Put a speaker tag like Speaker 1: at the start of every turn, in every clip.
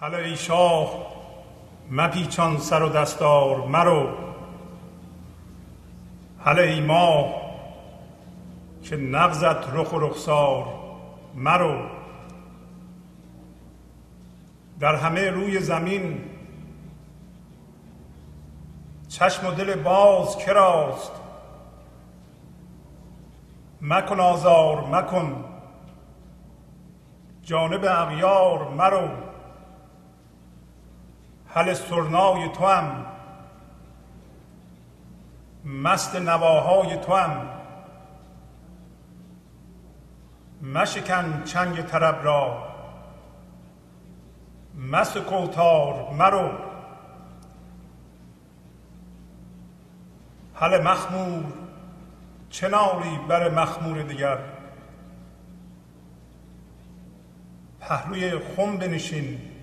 Speaker 1: هله ای شاه مپیچان سر و دستار مرو. هله ای ماه که نغزت رخ و رخسار مرو. در همه روی زمین چشم و دل باز کراست مکن آزار مکن. جانب اغیار مرو. حل سرنای تو هم مست نواهای تو هم مشکن چنگ طرب را. مست کوتار مرو. حل مخمور. چناری بر مخمور دیگر. پهلوی خم بنشین.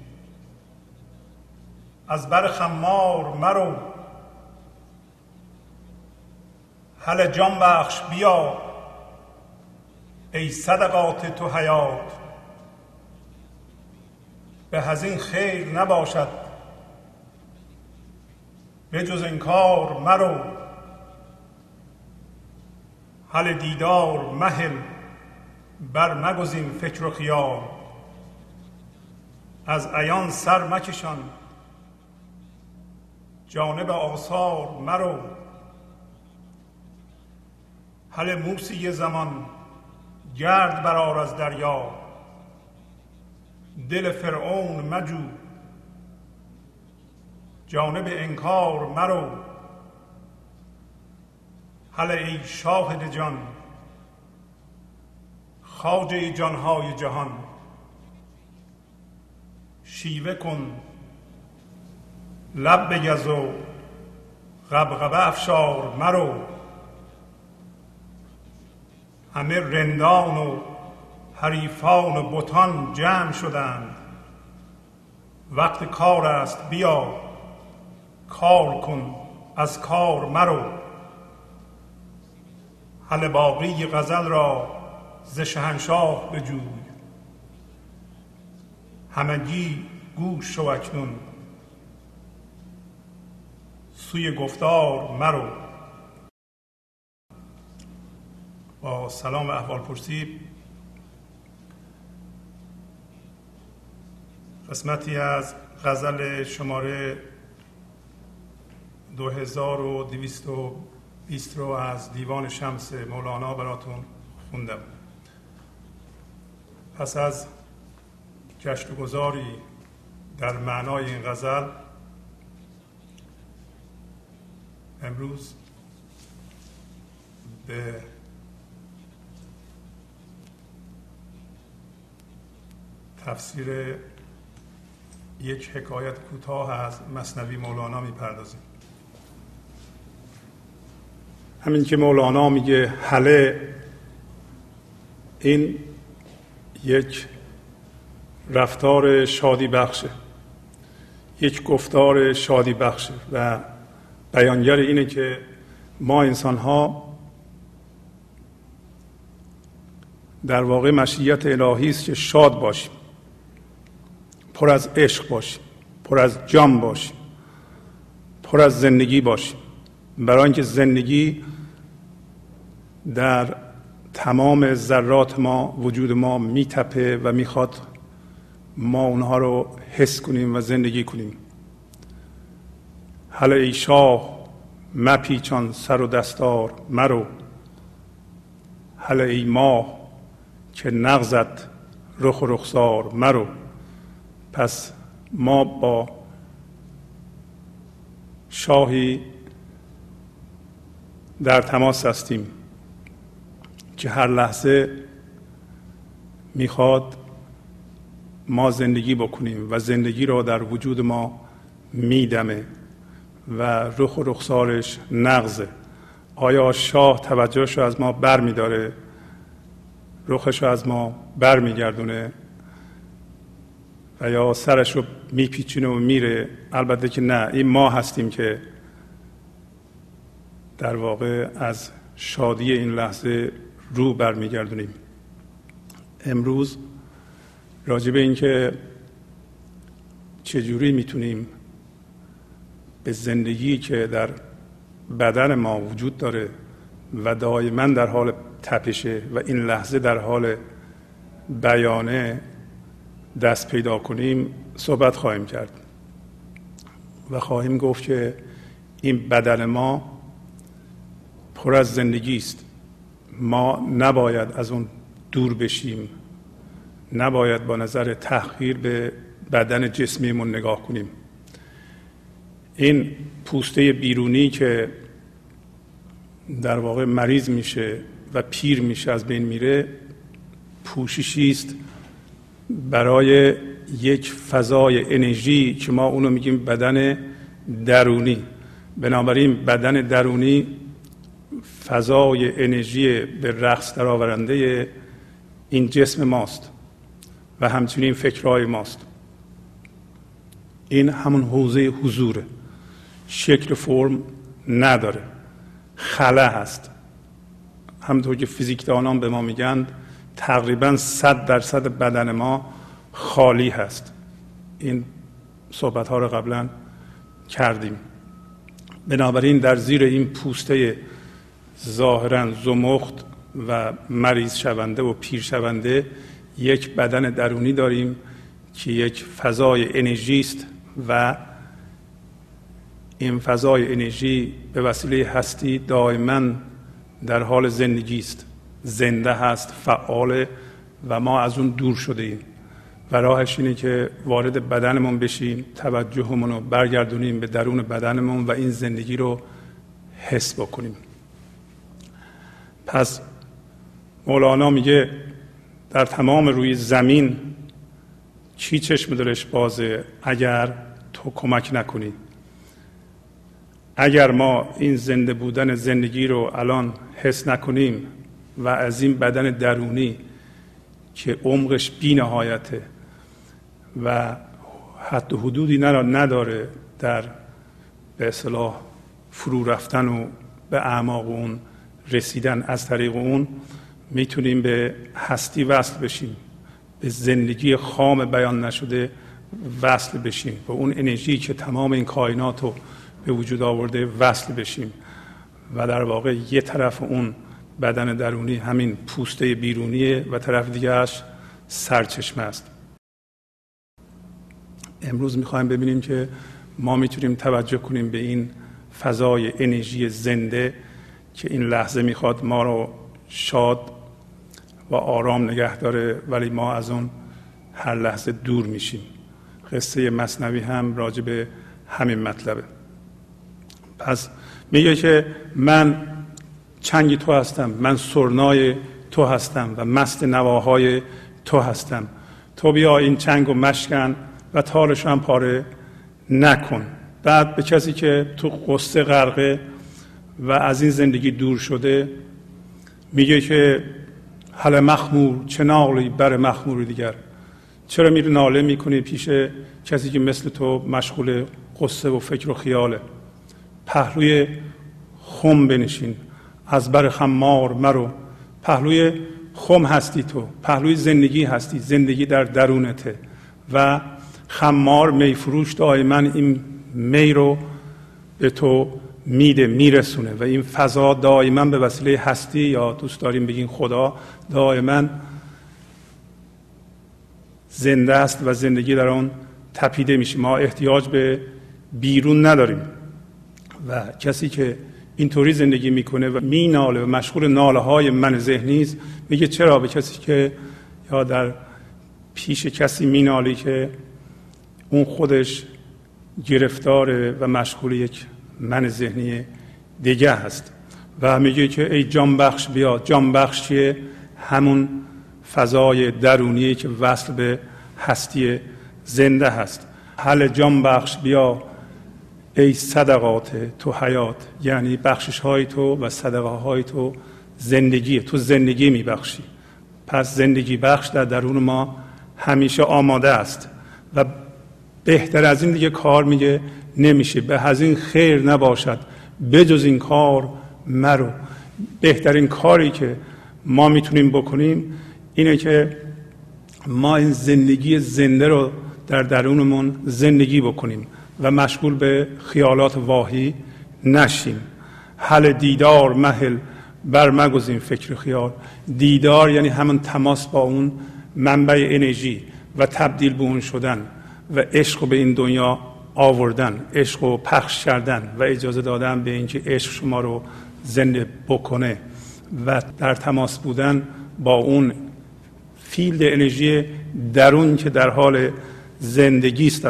Speaker 1: از بر خمار مرو. هل جان بخش بیا. ای صدقات تو حیات. به هزین خیر نباشد. به جز انکار مرو. هل دیدار مهل. بر مگزین فکر و خیال. از عیان سر مکشان. جانب آثار مرو. هل موسی زمان گرد برار از دریا. دل فرعون مجو. جانب انکار مرو. هل ای شاهد جان. خواجه جانهای جهان. شیوه کن لب بگز و غبغبه افشار مرو. همه رندان و حریفان و بتان جمع شدند. وقت کار است بیا کار کن از کار مرو. حل باقی غزل را ز شهنشاه بجوی. همگی گوش شو اکنون. سوی گفتار مرو. با سلام و احوال پرسی. قسمتی از غزل شماره 2220 رو از دیوان شمس مولانا براتون خوندم. پس از گشت و گذاری در معنای این غزل امروز به تفسیر یک حکایت کوتاه از مصنوی مولانا می‌پردازیم. همین که مولانا میگه حله این یک رفتار شادی بخشه یک گفتار شادی بخشه و بیانگر اینه که ما انسان ها در واقع مشیت الهی است که شاد باشیم پر از عشق باشیم پر از جام باشیم پر از زندگی باشیم. برای اینکه زندگی در تمام ذرات ما وجود ما میتپه و می‌خواد ما اونها رو حس کنیم و زندگی کنیم. حالا ای شاه مپیچان سر و دستار مرو. حالا ای ماه که نغزت رخ و رخسار مرو. پس ما با شاهی در تماس هستیم که هر لحظه می‌خواد ما زندگی بکنیم و زندگی را در وجود ما میدمه. و رخ و رخسارش نغزه. آیا شاه توجهش رو از ما بر میداره رخش رو از ما بر میگردونه و یا سرش رو میپیچونه و میره؟ البته که نه این ما هستیم که در واقع از شادی این لحظه رو برمیگردونیم. امروز راجع به اینکه چجوری می‌تونیم به زندگی که در بدن ما وجود داره و دائما در حال تپشه و این لحظه در حال بیانه دست پیدا کنیم صحبت خواهیم کرد. و خواهیم گفت که این بدن ما پر از زندگی است. ما نباید از اون دور بشیم. نباید با نظر تحقیر به بدن جسمیمون نگاه کنیم. این پوسته بیرونی که در واقع مریض میشه و پیر میشه از بین میره پوششی است برای یک فضای انرژی که ما اونو میگیم بدن درونی. بنابراین بدن درونی فضای انرژی به رقص درآورنده این جسم ماست و همچنین فکرهای ماست. این همون حوزه حضوره. شکل فرم نداره. خلا هست. همونطور که فیزیکدانان به ما میگن تقریبا صد درصد بدن ما خالی هست. این صحبت ها رو قبلا کردیم. بنابراین در زیر این پوسته ظاهرا زمخت و مریض شونده و پیر شونده یک بدن درونی داریم که یک فضای انرژی است و این فضای انرژی به وسیله هستی دائما در حال زندگی است. زنده هست فعال و ما از اون دور شده ایم. و راهش اینه که وارد بدنمون بشیم توجهمون رو برگردونیم به درون بدنمون و این زندگی رو حس بکنیم. پس مولانا میگه در تمام روی زمین چی چشم دلش بازه؟ اگر تو کمک نکنی. اگر ما این زنده بودن زندگی رو الان حس نکنیم و از این بدن درونی که عمقش بی نهایته و حد و حدودی نداره در به اصلاح فرو رفتن و به اعماق اون رسیدن از طریق اون می‌تونیم به هستی وصل بشیم به زندگی خام بیان نشده وصل بشیم به اون انرژی که تمام این کائنات رو به وجود آورده وصل بشیم. و در واقع یه طرف اون بدن درونی همین پوسته بیرونیه و طرف دیگهش سرچشمه است. امروز می‌خوایم ببینیم که ما می‌تونیم توجه کنیم به این فضای انرژی زنده که این لحظه می‌خواد ما رو شاد و آرام نگه داره ولی ما از اون هر لحظه دور میشیم. قصه مصنوی هم راجع به همین مطلبه. پس میگه که من چنگی تو هستم من سرنای تو هستم و مست نواهای تو هستم. تو بیا این چنگ و مشکن و تارش هم پاره نکن. بعد به کسی که تو قصه غرقه و از این زندگی دور شده میگه که حل مخمور چه نالی بر مخمور دیگر؟ چرا میره ناله می‌کنی پیش کسی که مثل تو مشغول قصه و فکر و خیاله؟ پهلوی خم بنشین. از بر خمار مرو. پهلوی خم هستی تو. پهلوی زندگی هستی. زندگی در درونته. و خمار میفروش دائما این می رو به تو میده میرسونه. و این فضا دائما به وسیله هستی یا دوست داریم بگین خدا دائما زنده است و زندگی در آن تپیده میشه ما احتیاج به بیرون نداریم. و کسی که اینطوری زندگی می‌کنه و میناله و مشغول ناله های من ذهنی است میگه چرا به کسی که یا در پیش کسی مینالی که اون خودش گرفتار و مشغول یک من ذهنی دیگه هست. و میگه که ای جان بخش بیا جان بخش چیه؟ همون فضای درونی که وصل به هستی زنده هست. حل جان بخش بیا ای صدقات تو حیات یعنی بخشش های تو و صدقه های تو زندگی تو زندگی میبخشی. پس زندگی بخش در درون ما همیشه آماده است و بهتر از این دیگه کار میگه نمیشه. به از این خیر نباشد. بجز این کار مرو. بهترین کاری که ما می‌تونیم بکنیم اینه که ما این زندگی زنده رو در درونمون زندگی بکنیم. و مشغول به خیالات واهی نشیم. حل دیدار محل برمگزین فکر خیال. دیدار یعنی همون تماس با اون منبع انرژی و تبدیل به اون شدن و عشق به این دنیا آوردن عشق و پخش کردن و اجازه دادن به اینکه عشق شما رو زنده بکنه. و در تماس بودن با اون فیلد انرژی درون که در حال زندگی است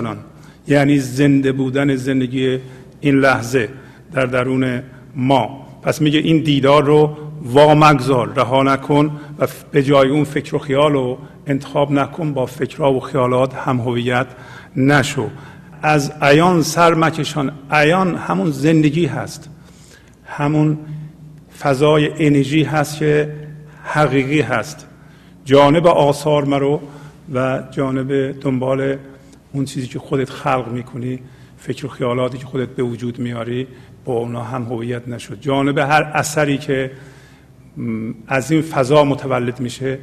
Speaker 1: یعنی زنده بودن زندگی این لحظه در درون ما. پس میگه این دیدار رو وامگذار رها نکن و به جای اون فکر و خیال رو انتخاب نکن با فکرها و خیالات هم هویت نشو. از عیان سر مکشان. عیان همون زندگی هست. همون فضای انرژی هست که حقیقی هست. جانب آثار مرو و جانب دنبال اون چیزی که خودت خلق می‌کنی فکر و خیالاتی که خودت به وجود میاری با اونا هم هویت نشد. جانب هر اثری که از این فضا متولد میشه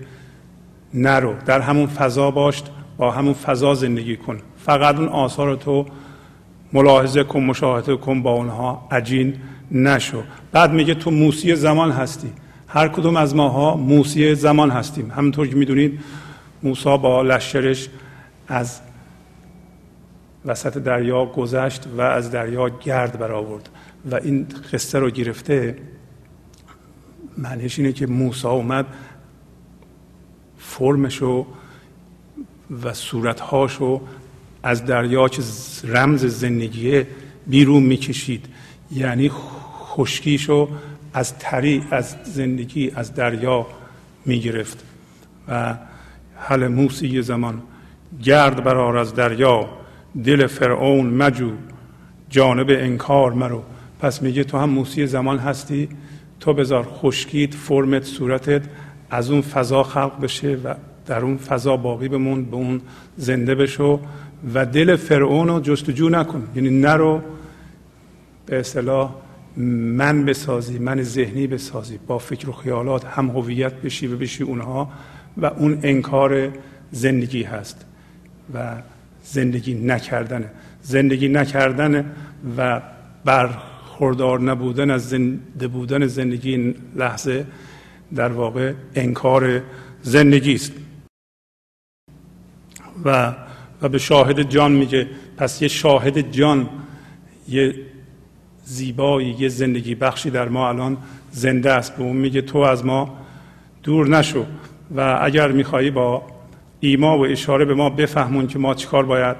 Speaker 1: نرو. در همون فضا باش با همون فضا زندگی کن. فقط اون آثار تو ملاحظه کن مشاهده کن با اونها عجین نشو. بعد میگه تو موسی زمان هستی. هر کدوم از ماها موسی زمان هستیم. همونطور که می‌دونید موسا با لشکرش از وسط دریا گذشت و از دریا گرد برآورد و این قصه رو گرفته معنیش اینه که موسا اومد فرمشو و صورتهاشو از دریا که رمز زندگیه بیرون می‌کشید. یعنی خشکیشو از تری از زندگی از دریا می‌گرفت. و حل موسی زمان گرد برار از دریا. دل فرعون مجو جانب انکار مرو. پس میگه تو هم موسی زمان هستی تو بذار خشکیت فرمت صورتت از اون فضا خلق بشه و در اون فضا باقی بمون به اون زنده بشو و دل فرعون رو جستجو نکن. یعنی نرو به اصطلاح من بسازی من ذهنی بسازی با فکر و خیالات هم هویت بشی و بشی اونها و اون انکار زندگی هست. و زندگی نکردن زندگی نکردن و برخوردار نبودن از زنده بودن زندگی لحظه در واقع انکار زندگی است. و و به شاهد جان میگه پس یه شاهد جان یه زیبایی یه زندگی بخشی در ما الان زنده است. به اون میگه تو از ما دور نشو و اگر میخوایی با ایما و اشاره به ما بفهمون که ما چیکار باید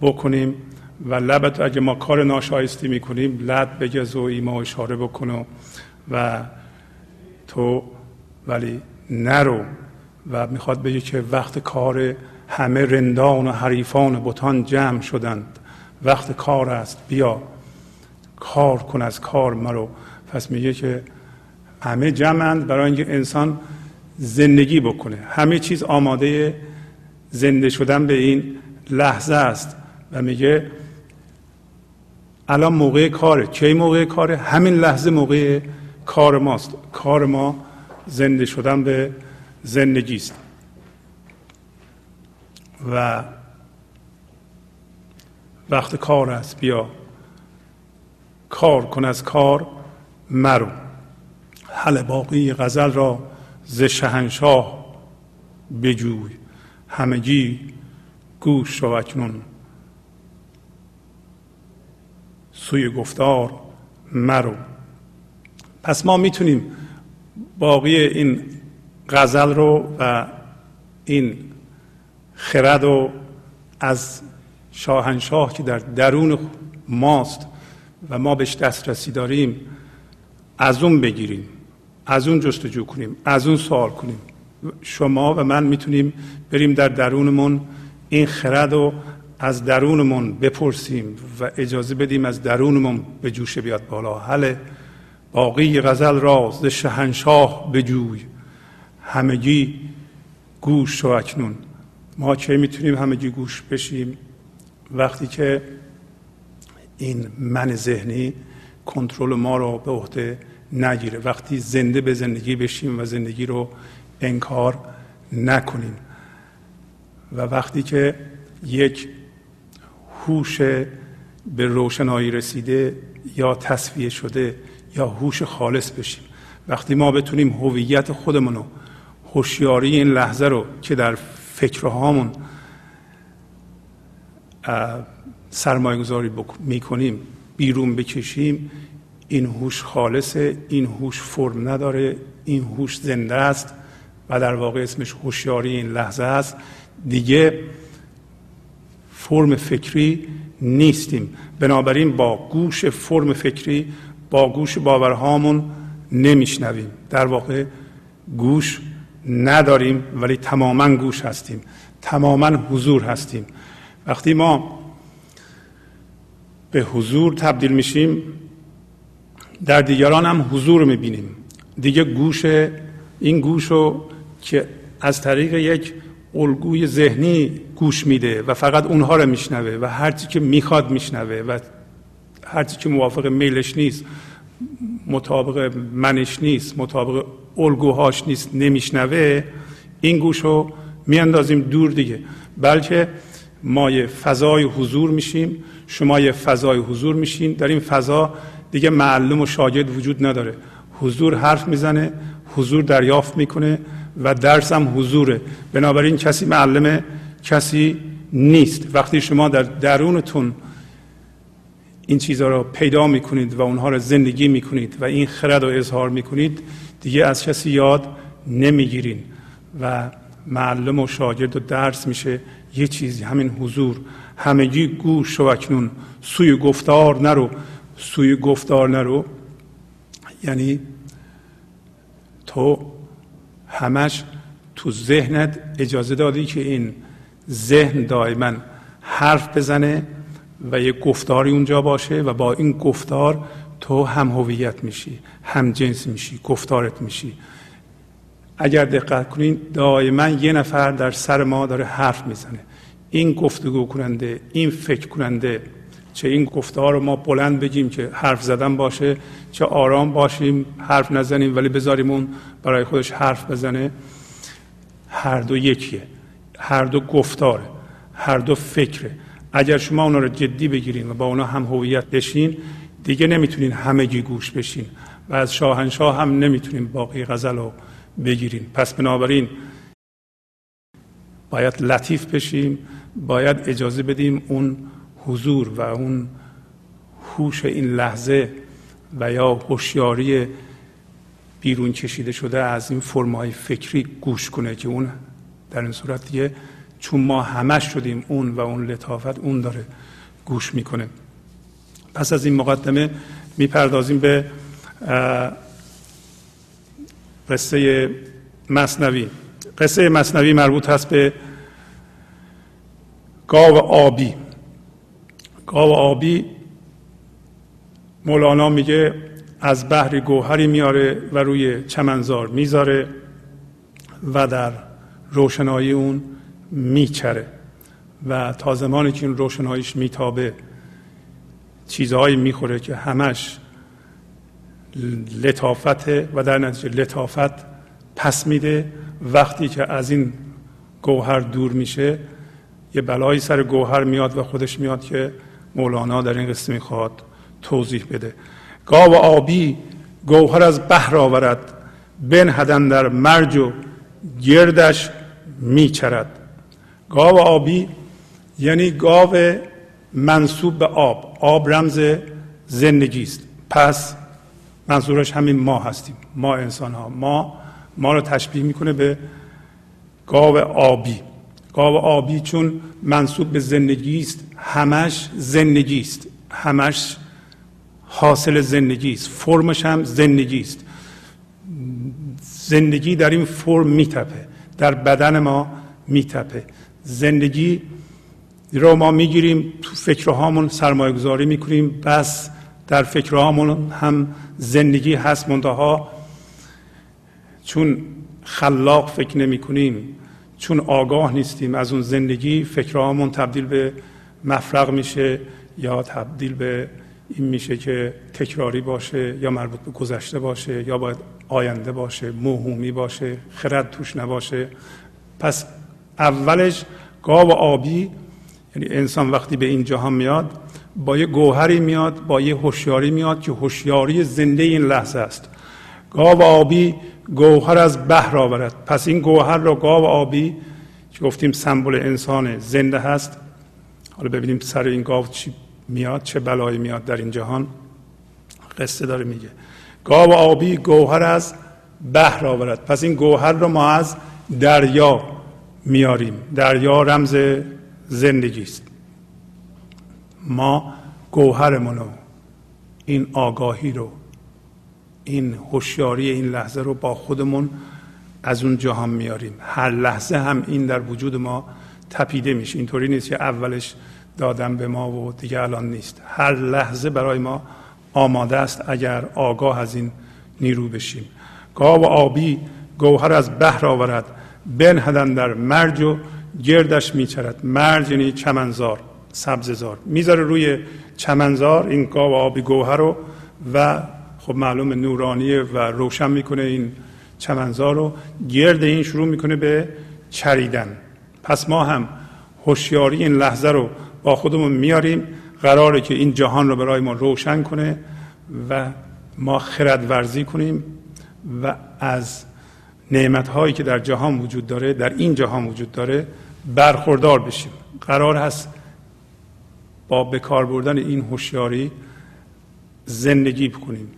Speaker 1: بکنیم و لبت اگه ما کار ناشایستی می‌کنیم لب بگز و ایما و اشاره بکن و تو ولی نرو و می‌خواد بگه که وقت کار همه رندان و حریفان بتان جمع شدند. وقت کار است بیا کار کن از کار مرو. پس میگه که همه جمعند برای اینکه انسان زندگی بکنه. همه چیز آماده زنده شدن به این لحظه است و میگه الان موقع کاره. کی موقع کاره؟ همین لحظه موقع کار ماست. کار ما زنده شدن به زندگی است. و وقت کار است. بیا کار کن از کار مرو. حل باقی غزل را ز شهنشاه بجوی. همگی گوش شو اکنون. سوی گفتار مرو. پس ما می‌تونیم باقی این غزل رو و این خرد رو از شاهنشاه که در درون ماست و ما بهش دسترسی داریم از اون بگیریم از اون جستجو کنیم از اون سوال کنیم. شما و من می‌تونیم بریم در درونمون این خرد رو از درونمون بپرسیم و اجازه بدیم از درونمون به جوش بیاد بالا. حل باقی غزل راز شهنشاه بجوی. همگی گوش شو اکنون. ما چه می‌تونیم همگی گوش بشیم؟ وقتی که این من ذهنی کنترل ما رو به عهده نگیره. وقتی زنده به زندگی بشیم و زندگی رو انکار نکنیم. و وقتی که یک هوش به روشنایی رسیده یا تصفیه شده یا هوش خالص بشیم. وقتی ما بتونیم هویت خودمون رو هوشیاری این لحظه رو که در فکرهامون سرمایه گذاری می‌کنیم بیرون بکشیم این هوش خالصه این هوش فرم نداره این هوش زنده است. و در واقع اسمش هوشیاری این لحظه است. دیگه فرم فکری نیستیم. بنابراین با گوش فرم فکری با گوش باورهامون نمیشنویم. در واقع گوش نداریم ولی تماما گوش هستیم. تماما حضور هستیم. وقتی ما به حضور تبدیل میشیم در دیگران هم حضور می‌بینیم. دیگه گوش این گوش رو که از طریق یک الگوی ذهنی گوش میده و فقط اونها رو میشنوه و هرچی که می‌خواد میشنوه و هرچی که موافق میلش نیست مطابق منش نیست مطابق الگوهاش نیست نمیشنوه این گوش رو میاندازیم دور دیگه. بلکه ما یه فضای حضور میشیم شما یه فضای حضور میشین. در این فضا دیگه معلم و شاگرد وجود نداره. حضور حرف می‌زنه حضور دریافت می‌کنه. و درس هم حضوره. بنابراین کسی معلم کسی نیست. وقتی شما در درونتون این چیزها رو پیدا می‌کنید و اونها رو زندگی می‌کنید و این خرد رو اظهار می‌کنید دیگه از کسی یاد نمی‌گیرین و معلم و شاگرد و درس میشه. یه چیزی همین حضور. همگی گوش و اکنون. سوی گفتار نرو. سوی گفتار نرو. یعنی تو همش تو ذهنت اجازه دادی که این ذهن دائما حرف بزنه و یه گفتاری اونجا باشه و با این گفتار تو هم هویت میشی هم جنس میشی گفتارت میشی. اگر دقت کنین دائما یه نفر در سر ما داره حرف می‌زنه. این گفتگو کننده این فکر کننده چه این گفتار رو ما بلند بگیم که حرف زدن باشه چه آرام باشیم حرف نزنیم ولی بذاریم اون برای خودش حرف بزنه. هر دو یکیه. هر دو گفتاره. هر دو فکره. اگر شما اونا رو جدی بگیرین و با اونا هم هویت بشین دیگه نمی‌تونین همگی گوش بشین و از شاهنشاه هم نمی‌تونین باقی غزل رو بگیرین. پس بنابراین باید لطیف بشیم باید اجازه بدیم اون حضور و اون هوش این لحظه و یا هوشیاری بیرون کشیده شده از این فرمای فکری گوش کنه که اون در این صورت دیگه چون ما همش شدیم اون و اون لطافت اون داره گوش می‌کنه. پس از این مقدمه می‌پردازیم به قصه مصنوی. قصه مصنوی مربوط هست به گاو آبی. گاو آبی مولانا میگه از بحر گوهری میاره و روی چمنزار می‌ذاره و در روشنایی اون میچره و تا زمانی که این روشناییش میتابه چیزهایی می‌خوره که همش لطافت و در نتیجه لطافت پس میده. وقتی که از این گوهر دور میشه یه بلایی سر گوهر میاد و خودش میاد که مولانا در این قصه می‌خواد توضیح بده. گاو آبی گوهر از بحر آورد بنهدن در مرج و گردش میچرد. گاو آبی یعنی گاو منصوب به آب. آب رمز زندگی است. پس منظورش همین ما هستیم. ما انسان ها ما ما رو تشبیه می‌کنه به گاو آبی. گاو آبی چون منصوب به زندگی است همش زندگی است. همش حاصل زندگی است. فرمش هم زندگی است. زندگی در این فرم میتپه. در بدن ما میتپه. زندگی رو ما می‌گیریم تو فکرهامون سرمایه گذاری می‌کنیم. بس در فکرهامون هم زندگی هست منتها. چون خلاق فکر نمی کنیم چون آگاه نیستیم از اون زندگی فکرهامون تبدیل به مفرق میشه یا تبدیل به این میشه که تکراری باشه یا مربوط به گذشته باشه یا باید آینده باشه موهومی باشه خرد توش نباشه. پس اولش گاو آبی یعنی انسان وقتی به این جهان میاد با یه گوهری میاد با یه هوشیاری میاد که هوشیاری زنده این لحظه است. گاو آبی گوهر از بحر آورد. پس این گوهر را گاو آبی که گفتیم سمبل انسان زنده هست. حالا ببینیم سر این گاو چی میاد چه بلایی میاد در این جهان. قصه داره میگه. گاو آبی گوهر از بحر آورد. پس این گوهر رو ما از دریا میاریم. دریا رمز زندگی است. ما گوهرمون رو این آگاهی رو این هوشیاری این لحظه رو با خودمون از اون جهان میاریم. هر لحظه هم این در وجود ما تپیده میشه. اینطوری نیست که اولش دادم به ما و دیگه الان نیست. هر لحظه برای ما آماده است اگر آگاه از این نیرو بشیم. گاو آبی گوهر از بحر آورد. بنهدن در مرج و گردش میچرد. مرج یعنی چمنزار سبززار. می‌ذاره روی چمنزار این گاو آبی گوهر رو و خب معلوم نورانیه و روشن می‌کنه این چمنزار رو. گرد این شروع می‌کنه به چریدن. پس ما هم هوشیاری این لحظه رو با خودمون میاریم. قراره که این جهان رو برای ما روشن کنه و ما خرد ورزی کنیم و از نعمت هایی که در جهان وجود داره در این جهان وجود داره برخوردار بشیم. قرار هست با بکار بردن این هوشیاری زندگی بکنیم.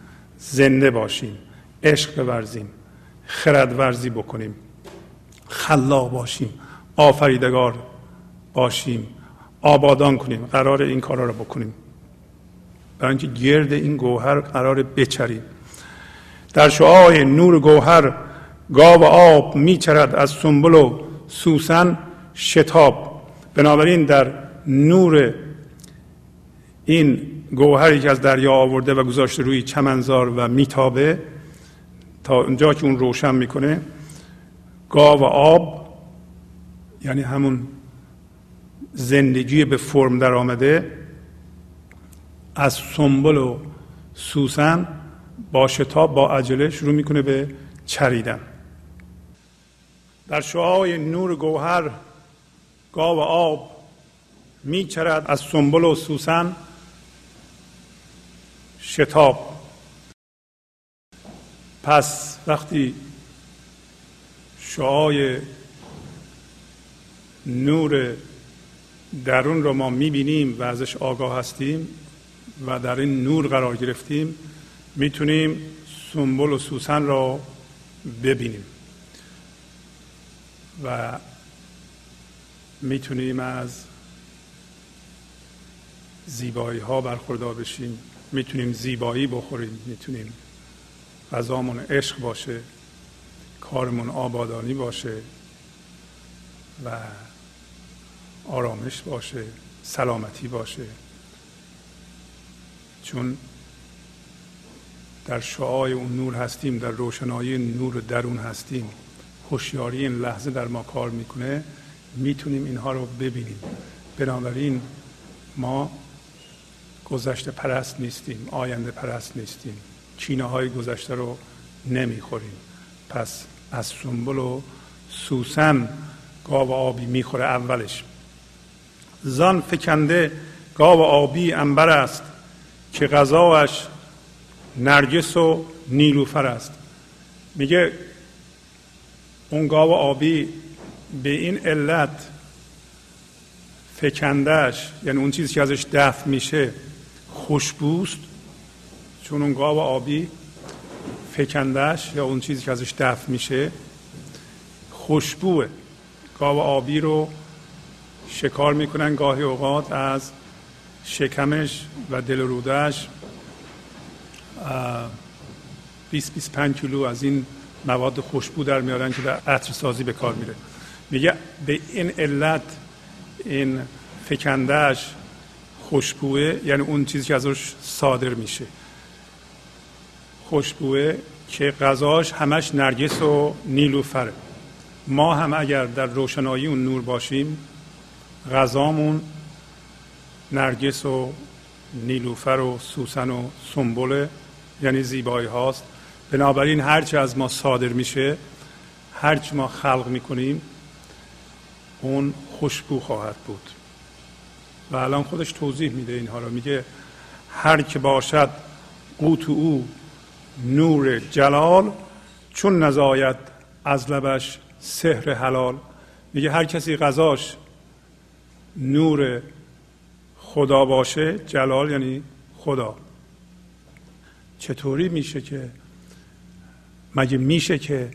Speaker 1: زنده باشیم عشق بورزیم خرد ورزی بکنیم خلاق باشیم آفریدگار باشیم آبادان کنیم قرار این کارا رو بکنیم. برای اینکه گرد این گوهر قرار بچریم. در شعاع نور گوهر گاو آب میچرد از سنبل و سوسن شتاب. بنابراین در نور این گوهری که از دریا آورده و گذاشته روی چمنزار و میتابه تا اونجا که اون روشن می‌کنه گاو آب یعنی همون زندگی به فرم در آمده از سنبل و سوسن با شتاب با عجله شروع می‌کنه به چریدن. در شعاع نور گوهر گاو آب میچرد از سنبل و سوسن شتاب. پس وقتی شعاع نور درون رو ما می‌بینیم و ازش آگاه هستیم و در این نور قرار گرفتیم می‌تونیم سنبل و سوسن را ببینیم. و می‌تونیم از زیبایی ها برخوردار بشیم. می‌تونیم زیبایی بخوریم می‌تونیم غذامون عشق باشه کارمون آبادانی باشه و آرامش باشه سلامتی باشه. چون در شعای اون نور هستیم در روشنایی نور درون هستیم هوشیاری این لحظه در ما کار می‌کنه می‌تونیم اینها رو ببینیم. بنابراین ما گذشته پرست نیستیم آینده پرست نیستیم. چینه های گذشته رو نمی‌خوریم. پس از سنبل و سوسن گاو آبی می‌خوره اولش. زان فکنده گاو آبی انبر است که غذاش نرگس و نیلوفر است. میگه اون گاو آبی به این علت فکندش یعنی اون چیزی که ازش دفع میشه خوشبوست چون اون گاو آبی فکندش یا اون چیزی که ازش دفع میشه خوشبوه. گاو آبی رو شکار می‌کنن گاهی اوقات از شکمش و دل رودش 20 25 کیلو از این مواد خوشبو در میارن که در عطر سازی به کار میره. میگه به این علت این فکندهش خوشبوه یعنی اون چیزی که ازش صادر میشه. خوشبوه که غذاش همش نرگس و نیلوفره ما هم اگر در روشنایی اون نور باشیم غذامون نرگس و نیلوفر و سوسن و سنبله یعنی زیبایی هاست. بنابراین هرچی از ما صادر میشه هرچی ما خلق می‌کنیم اون خوشبو خواهد بود. و الان خودش توضیح میده اینها رو. میگه هر که باشد قوت او نور جلال چون نزاید از لبش سحر حلال. میگه هر کسی غذاش نور خدا باشه جلال یعنی خدا. چطوری میشه که مگه میشه که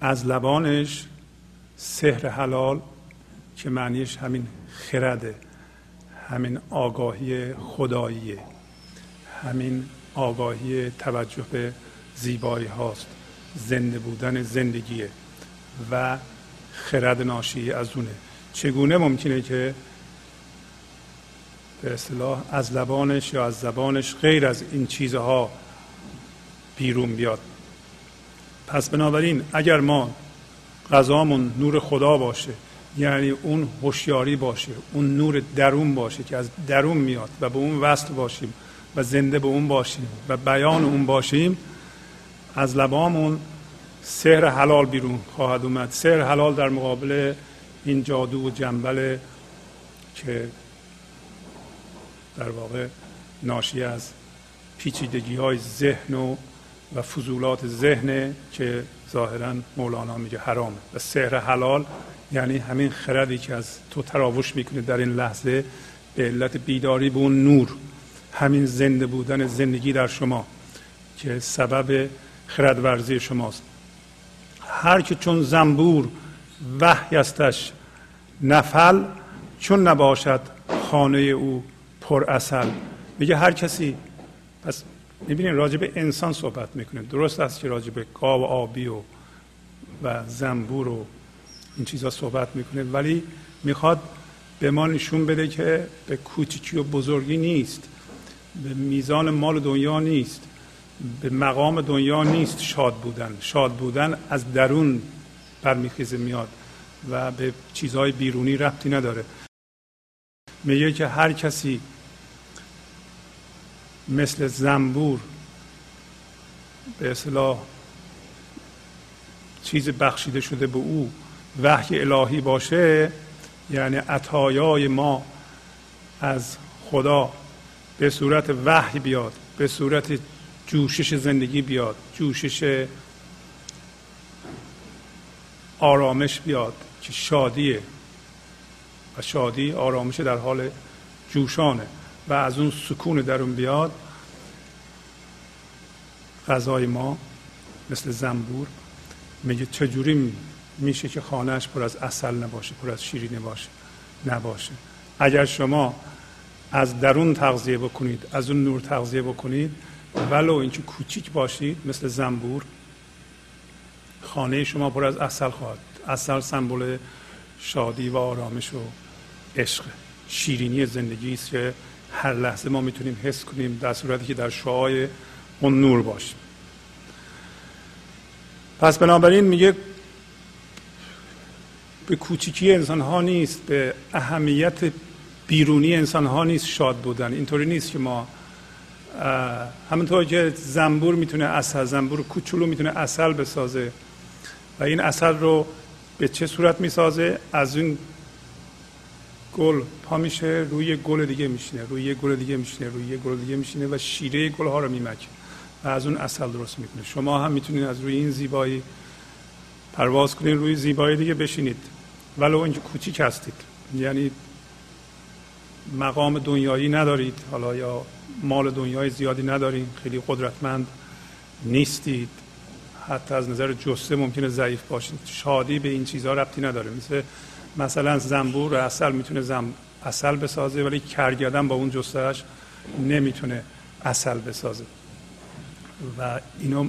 Speaker 1: از لبانش سحر حلال که معنیش همین خرده؟ همین آگاهی خداییه. همین آگاهی توجه به زیبایی هاست. زنده بودن زندگیه و خرد ناشی از اونه. چگونه ممکنه که به اصطلاح از لبانش یا از زبانش غیر از این چیزها بیرون بیاد؟ پس بنابراین اگر ما غذامون نور خدا باشه یعنی اون هوشیاری باشه اون نور درون باشه که از درون میاد و به اون وصل باشیم و زنده به اون باشیم و بیان اون باشیم از لبامون سحر حلال بیرون خواهد اومد. سحر حلال در مقابل این جادو و جنبل که در واقع ناشی از پیچیدگی های ذهن و و فضولات ذهن که ظاهرا مولانا میگه حرامه. و سحر حلال یعنی همین خردی که از تو تراوش می‌کنه در این لحظه به علت بیداری به اون نور همین زنده بودن زندگی در شما که سبب خرد ورزی شماست. هر که چون زنبور وحی استش نفل چون نباشد خانه او پر اصل میگه هر کسی پس می‌بینید راجع به انسان صحبت می‌کنه. درست است که راجع به گاو آبی و و زنبور و این چیزا صحبت می‌کنه. ولی می‌خواد به ما نشون بده که به کوچیکی و بزرگی نیست. به میزان مال دنیا نیست. به مقام دنیا نیست شاد بودن. شاد بودن از درون برمیخیزه میاد و به چیزهای بیرونی ربطی نداره. میگه که هر کسی مثل زنبور به اصطلاح چیز بخشیده شده به او وحی الهی باشه یعنی عطایای ما از خدا به صورت وحی بیاد به صورت جوشش زندگی بیاد جوشش آرامش بیاد که شادیه. و شادی آرامش در حال جوشانه و از اون سکون درون بیاد. غذای ما مثل زنبور میگه چجوری میشه که خانهش پر از اصل نباشه پر از شیرینی باشه نباشه. اگر شما از درون تغذیه بکنید از اون نور تغذیه بکنید ولو اینکه کوچیک باشید مثل زنبور خانه شما پر از اصل خواهد. اصل سمبل شادی و آرامش و عشق. شیرینی زندگی است که هر لحظه ما می‌تونیم حس کنیم در صورتی که در شعای اون نور باشیم. پس بنابراین میگه به کوچیکی انسان ها نیست به اهمیت بیرونی انسان ها نیست شاد بودن. اینطوری نیست که ما همونطور که زنبور می‌تونه اصل زنبور کوچولو می‌تونه اصل بسازه و این اصل رو به چه صورت می‌سازه؟ از این گل پا میشه روی گل دیگه میشینه روی گل دیگه میشینه روی گل دیگه میشینه و شیره گل ها رو میمکه و از اون اصل درست می‌کنه. شما هم می‌تونید از روی این زیبایی پرواز کنید روی زیبایی دیگه بشینید. ولو اینکه کوچیک هستید. یعنی مقام دنیایی ندارید. حالا یا مال دنیای زیادی ندارید. خیلی قدرتمند نیستید. حتی از نظر جسته ممکنه ضعیف باشید. شادی به این چیزها ربطی نداره. مثل مثلا زنبور اصل می‌تونه زم اصل بسازه ولی کرگدن با اون جستهش نمی‌تونه اصل بسازه. و اینو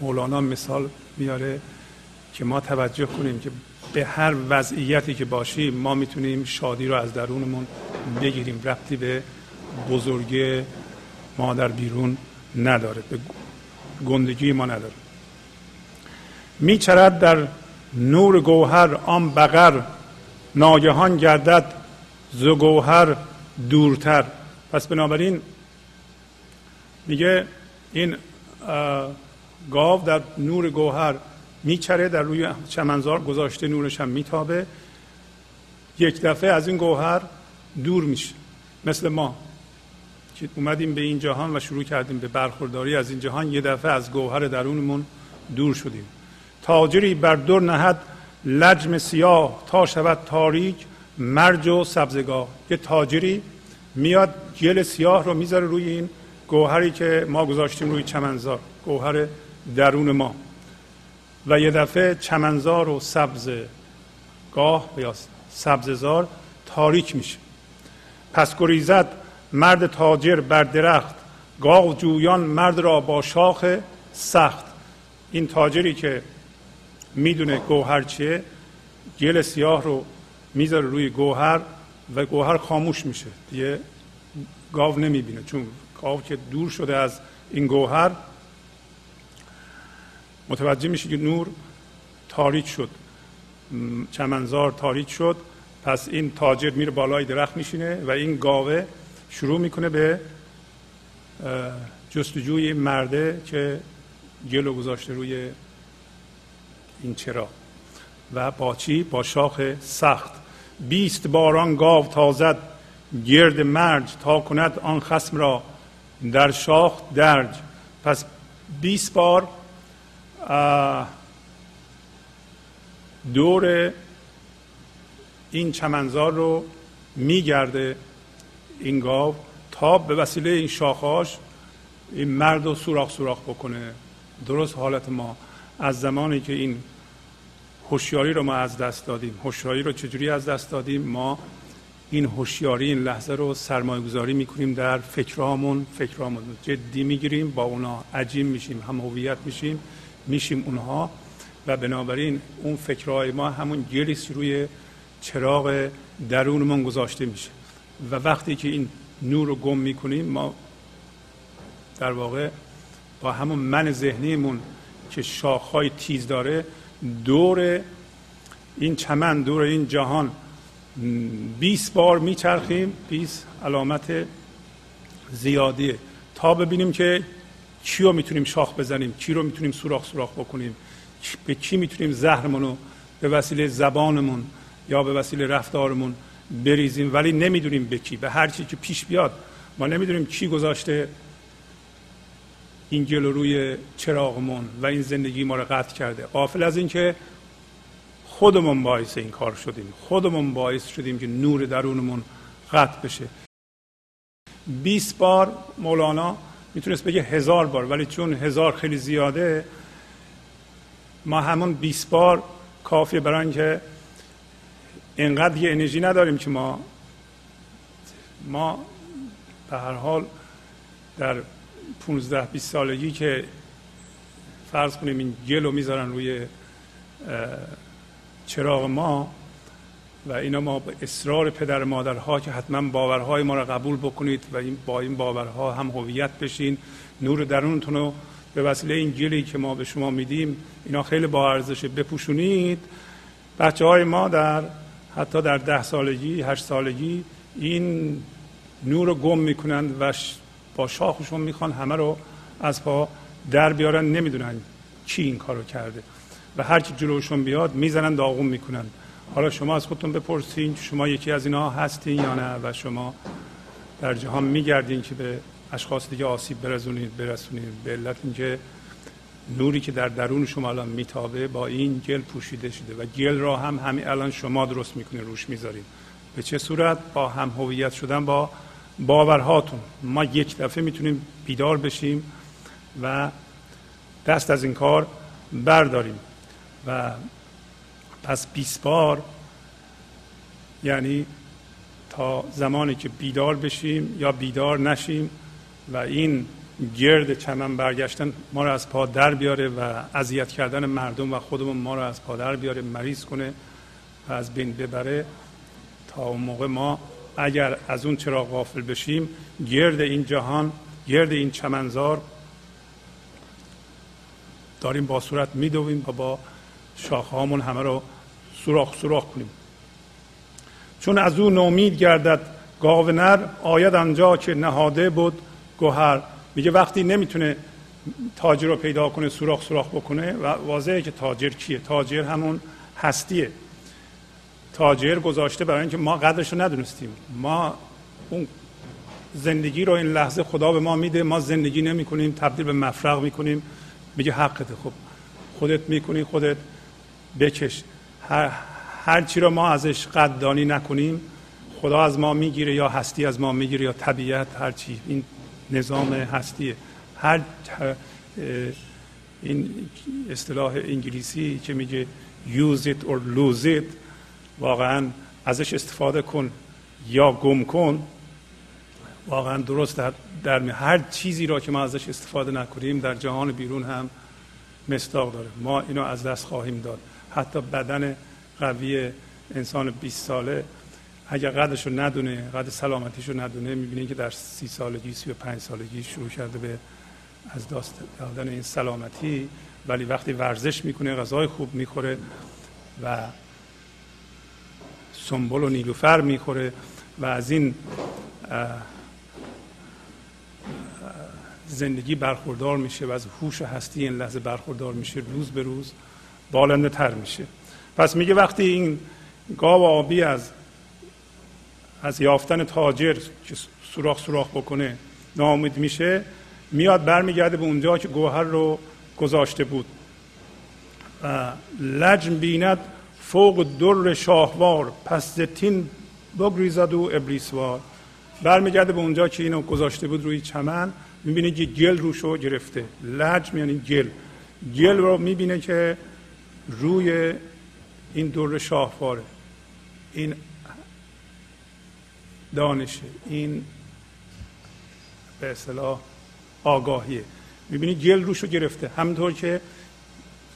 Speaker 1: مولانا مثال میاره که ما توجه کنیم که به هر وضعیتی که باشیم ما می‌تونیم شادی رو از درونمون بگیریم. ربطی به بزرگی ما در بیرون نداره به گندگی ما نداره. میچرد در نور گوهر آن بغر ناگهان گردد ز گوهر دورتر. پس بنابراین میگه این گاو در نور گوهر میچره در روی چمنزار گذاشته نورش هم میتابه. یک دفعه از این گوهر دور میشه. مثل ما که اومدیم به این جهان و شروع کردیم به برخورداری از این جهان یه دفعه از گوهر درونمون دور شدیم. تاجری بر دور نهد لجم سیاه تا شود تاریک مرج و سبزگاه. یه تاجری میاد گل سیاه رو می‌ذاره روی این گوهری که ما گذاشتیم روی چمنزار گوهر درون ما. و یه دفعه چمنزار و سبز گاه یا سبززار تاریک میشه. پس گریزد مرد تاجر بر درخت گاو جویان مرد را با شاخ سخت. این تاجری که می‌دونه گوهر چیه گل سیاه رو می‌ذاره روی گوهر و گوهر خاموش میشه. دیگه گاو نمی‌بینه چون گاو که دور شده از این گوهر متوجه میشه که نور تاریک شد. چمنزار تاریک شد. پس این تاجر میره بالای درخت میشینه و این گاوه شروع می‌کنه به جستجوی مرده که گلو گذاشته روی این چرا. و با چی؟ با شاخ سخت. بیست باران گاو تازد گرد مرج تا کند آن خسم را. در شاخ درج. پس بیست بار دور این چمنزار رو میگرده این گاو تا به وسیله این شاخهاش این مرد رو سوراخ سوراخ بکنه. درست حالت ما. از زمانی که این هوشیاری رو ما از دست دادیم. هوشیاری رو چجوری از دست دادیم؟ ما این هوشیاری این لحظه رو سرمایه گذاری می‌کنیم در فکرامون فکرامون جدی می‌گیریم. با اونا عجیم میشیم هم هویت میشیم. میشیم اونها و بنابراین اون فکرهای ما همون گلیس روی چراغ درونمون گذاشته میشه. و وقتی که این نور رو گم می‌کنیم ما در واقع با همون من ذهنیمون که شاخهای تیز داره دور این چمن دور این جهان 20 بار میچرخیم 20 علامت زیادیه. تا ببینیم که چی رو می‌تونیم شاخ بزنیم؟ کی رو می‌تونیم سوراخ سوراخ بکنیم؟ به کی می‌تونیم زهرمون رو به وسیله زبانمون یا به وسیله رفتارمون بریزیم؟ ولی نمی‌دونیم به کی. به هر چی که پیش بیاد ما نمی‌دونیم کی گذاشته این گل روی چراغمون و این زندگی ما رو قطع کرده. قافل از اینکه خودمون باعث این کار شدیم. خودمون باعث شدیم که نور درونمون قطع بشه. 20 بار مولانا می‌تونست بگه هزار بار ولی چون هزار خیلی زیاده ما همون 20 بار کافیه برای اینکه اینقدر یه انرژی نداریم که ما ما به هر حال در 15 20 سالگی که فرض کنیم این گل رو می‌ذارن روی چراغ ما و اینا ما به اصرار پدر مادرها که حتما باورهای ما رو قبول بکنید و این با این باورها هم هویت بشین. نور درونتون رو به وسیله این گلی که ما به شما میدیم اینا خیلی با ارزشه بپوشونید. بچه های ما در حتی در ده سالگی هشت سالگی این نور رو گم می‌کنند و با شاخشون می‌خوان همه رو از پا در بیارن. نمی‌دونن کی این کارو کرده. و هر کی جلوشون بیاد می‌زنن داغون می‌کنن. حالا شما از خودتون بپرسین شما یکی از اینا هستین یا نه و شما در جهان میگردین که به اشخاص دیگه آسیب برسونید برسونید. به علت اینکه نوری که در درون شما الان میتابه با این گل پوشیده شده و گل را هم همین الان شما درست می‌کنید روش می‌ذارید. به چه صورت؟ با هم هویت شدن با باورهاتون. ما یک دفعه می‌تونیم بیدار بشیم و دست از این کار برداریم و پس 20 بار یعنی تا زمانی که بیدار بشیم یا بیدار نشیم و این گرد چمن برگشتن ما رو از پا در بیاره و اذیت کردن مردم و خودمون ما رو از پا در بیاره مریض کنه و از بین ببره تا اون موقع ما اگر از اون چرا غافل بشیم گرد این جهان گرد این چمنزار داریم با صورت میدویم و با شاخهامون همه رو سوراخ سوراخ کنیم. چون از او نومید گردد گاو نر آید آنجا که نهاده بود گوهر. میگه وقتی نمی‌تونه تاجر رو پیدا کنه سوراخ سوراخ بکنه و واضحه که تاجر کیه؟ تاجر همون هستیه. تاجر گذاشته برای اینکه ما قدرش رو ندونستیم. ما اون زندگی رو این لحظه خدا به ما میده ما زندگی نمی کنیم تبدیل به مفرغ می‌کنیم. میگه حقته خب. خودت می‌کنی خودت بکش. هر, هر چی رو ما ازش قدردانی نکنیم خدا از ما می‌گیره یا هستی از ما می‌گیره یا طبیعت هر چی. این نظام هستیه. هر این اصطلاح انگلیسی که میگه use it or lose it واقعا ازش استفاده کن یا گم کن واقعا درست در, در هر چیزی را که ما ازش استفاده نکنیم در جهان بیرون هم مستاق داره. ما اینو از دست خواهیم داد. حتی بدن قوی انسان 20 ساله اگر قدرش رو ندونه قدر سلامتیش رو ندونه می‌بینید که در سی سالگی سی و پنج سالگی شروع کرده به از دست دادن این سلامتی. ولی وقتی ورزش می‌کنه غذای خوب می‌خوره و سنبل و نیلوفر می‌خوره و از این زندگی برخوردار میشه و از هوش هستی این لحظه برخوردار میشه روز به روز. بالنده تر میشه. پس میگه وقتی این گاو آبی از از یافتن تاجر که سوراخ سوراخ بکنه ناامید میشه میاد برمیگرده به اونجا که گوهر رو گذاشته بود. و لجم بیند فوق در شاهوار پس زتین بگریزد و ابلیسوار برمیگرده به اونجا که اینو گذاشته بود روی چمن می‌بینه که گل روشو گرفته. لجم یعنی گل. گل رو می‌بینه که روی این در شاهواره این دانشه این به اصطلاح آگاهیه می‌بینی گل روشو گرفته. همونطور که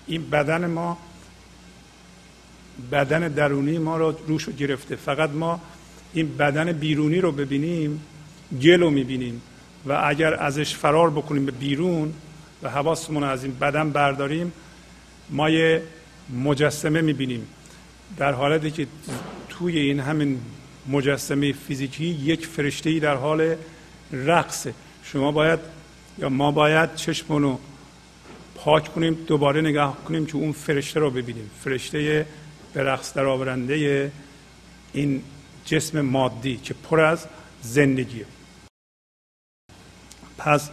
Speaker 1: این بدن ما بدن درونی ما رو روشو گرفته. فقط ما این بدن بیرونی رو ببینیم گل رو می‌بینیم. و اگر ازش فرار بکنیم به بیرون و حواسمون از این بدن برداریم ما یه مجسمه می‌بینیم. در حالتی که توی این همین مجسمه فیزیکی یک فرشته در حال رقصه. شما باید یا ما باید چشمونو پاک کنیم دوباره نگاه کنیم که اون فرشته رو ببینیم. فرشته به رقص در آورنده این جسم مادی که پر از زندگیه. پس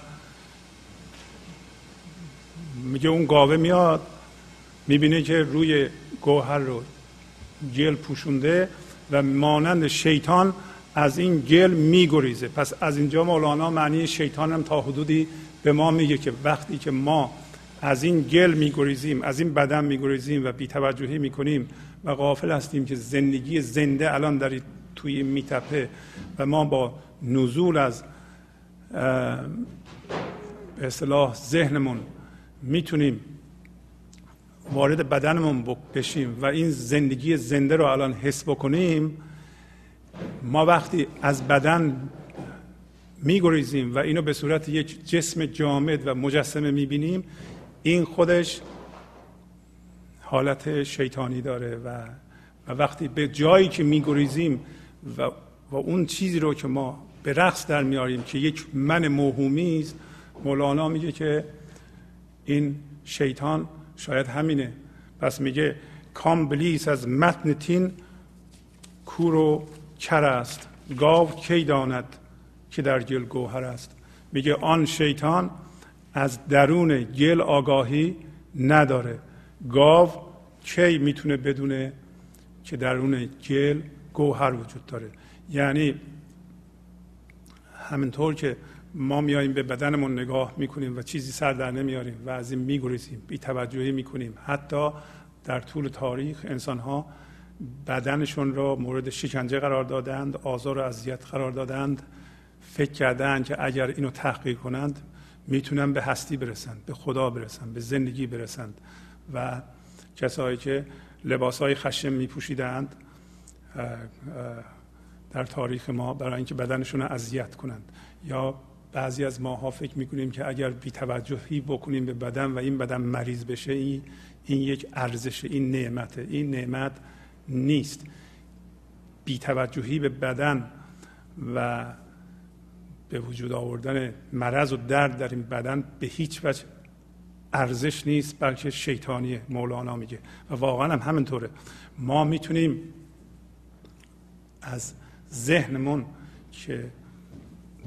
Speaker 1: میگه اون گاوه میاد می‌بینه که روی گوهر رو گل پوشونده و مانند شیطان از این گل میگریزه. پس از اینجا مولانا معنی شیطان هم تا حدودی به ما میگه که وقتی که ما از این گل میگریزیم از این بدن میگریزیم و بیتوجهی می‌کنیم و غافل هستیم که زندگی زنده الان در توی میتپه و ما با نزول از به اصطلاح ذهنمون می‌تونیم وارد بدنمون بشیم و این زندگی زنده رو الان حس بکنیم ما وقتی از بدن میگریزیم و اینو به صورت یک جسم جامد و مجسمه می‌بینیم این خودش حالت شیطانی داره و, و وقتی به جایی که میگریزیم و, و اون چیزی رو که ما به رقص در میاریم که یک من موهومی است مولانا میگه که این شیطان شاید همینه. پس میگه کامبلیس از متن تین کور و کر است. گاو کی داند که در گل گوهر است. میگه آن شیطان از درون گل آگاهی نداره. گاو کی می‌تونه بدونه که درون گل گوهر وجود داره؟ یعنی همینطور که ما میاییم به بدنمون نگاه می‌کنیم و چیزی سر در نمیاریم و از این میگریزیم بی توجهی می‌کنیم. حتی در طول تاریخ انسان ها بدنشون را مورد شکنجه قرار دادند آزار و اذیت قرار دادند. فکر کردند که اگر اینو تحقیق کنند می‌تونن به هستی برسند به خدا برسند به زندگی برسند. و کسایی که لباس های خشم میپوشیدند در تاریخ ما برای اینکه بدنشون اذیت کنند. یا بعضی از ماها فکر می‌کنیم که اگر بیتوجهی بکنیم به بدن و این بدن مریض بشه این, این یک ارزش این نعمته این نعمت نیست. بیتوجهی به بدن و به وجود آوردن مرض و درد در این بدن به هیچ وجه ارزش نیست بلکه شیطانیه مولانا میگه. و واقعا هم همینطوره. ما می‌تونیم از ذهنمون که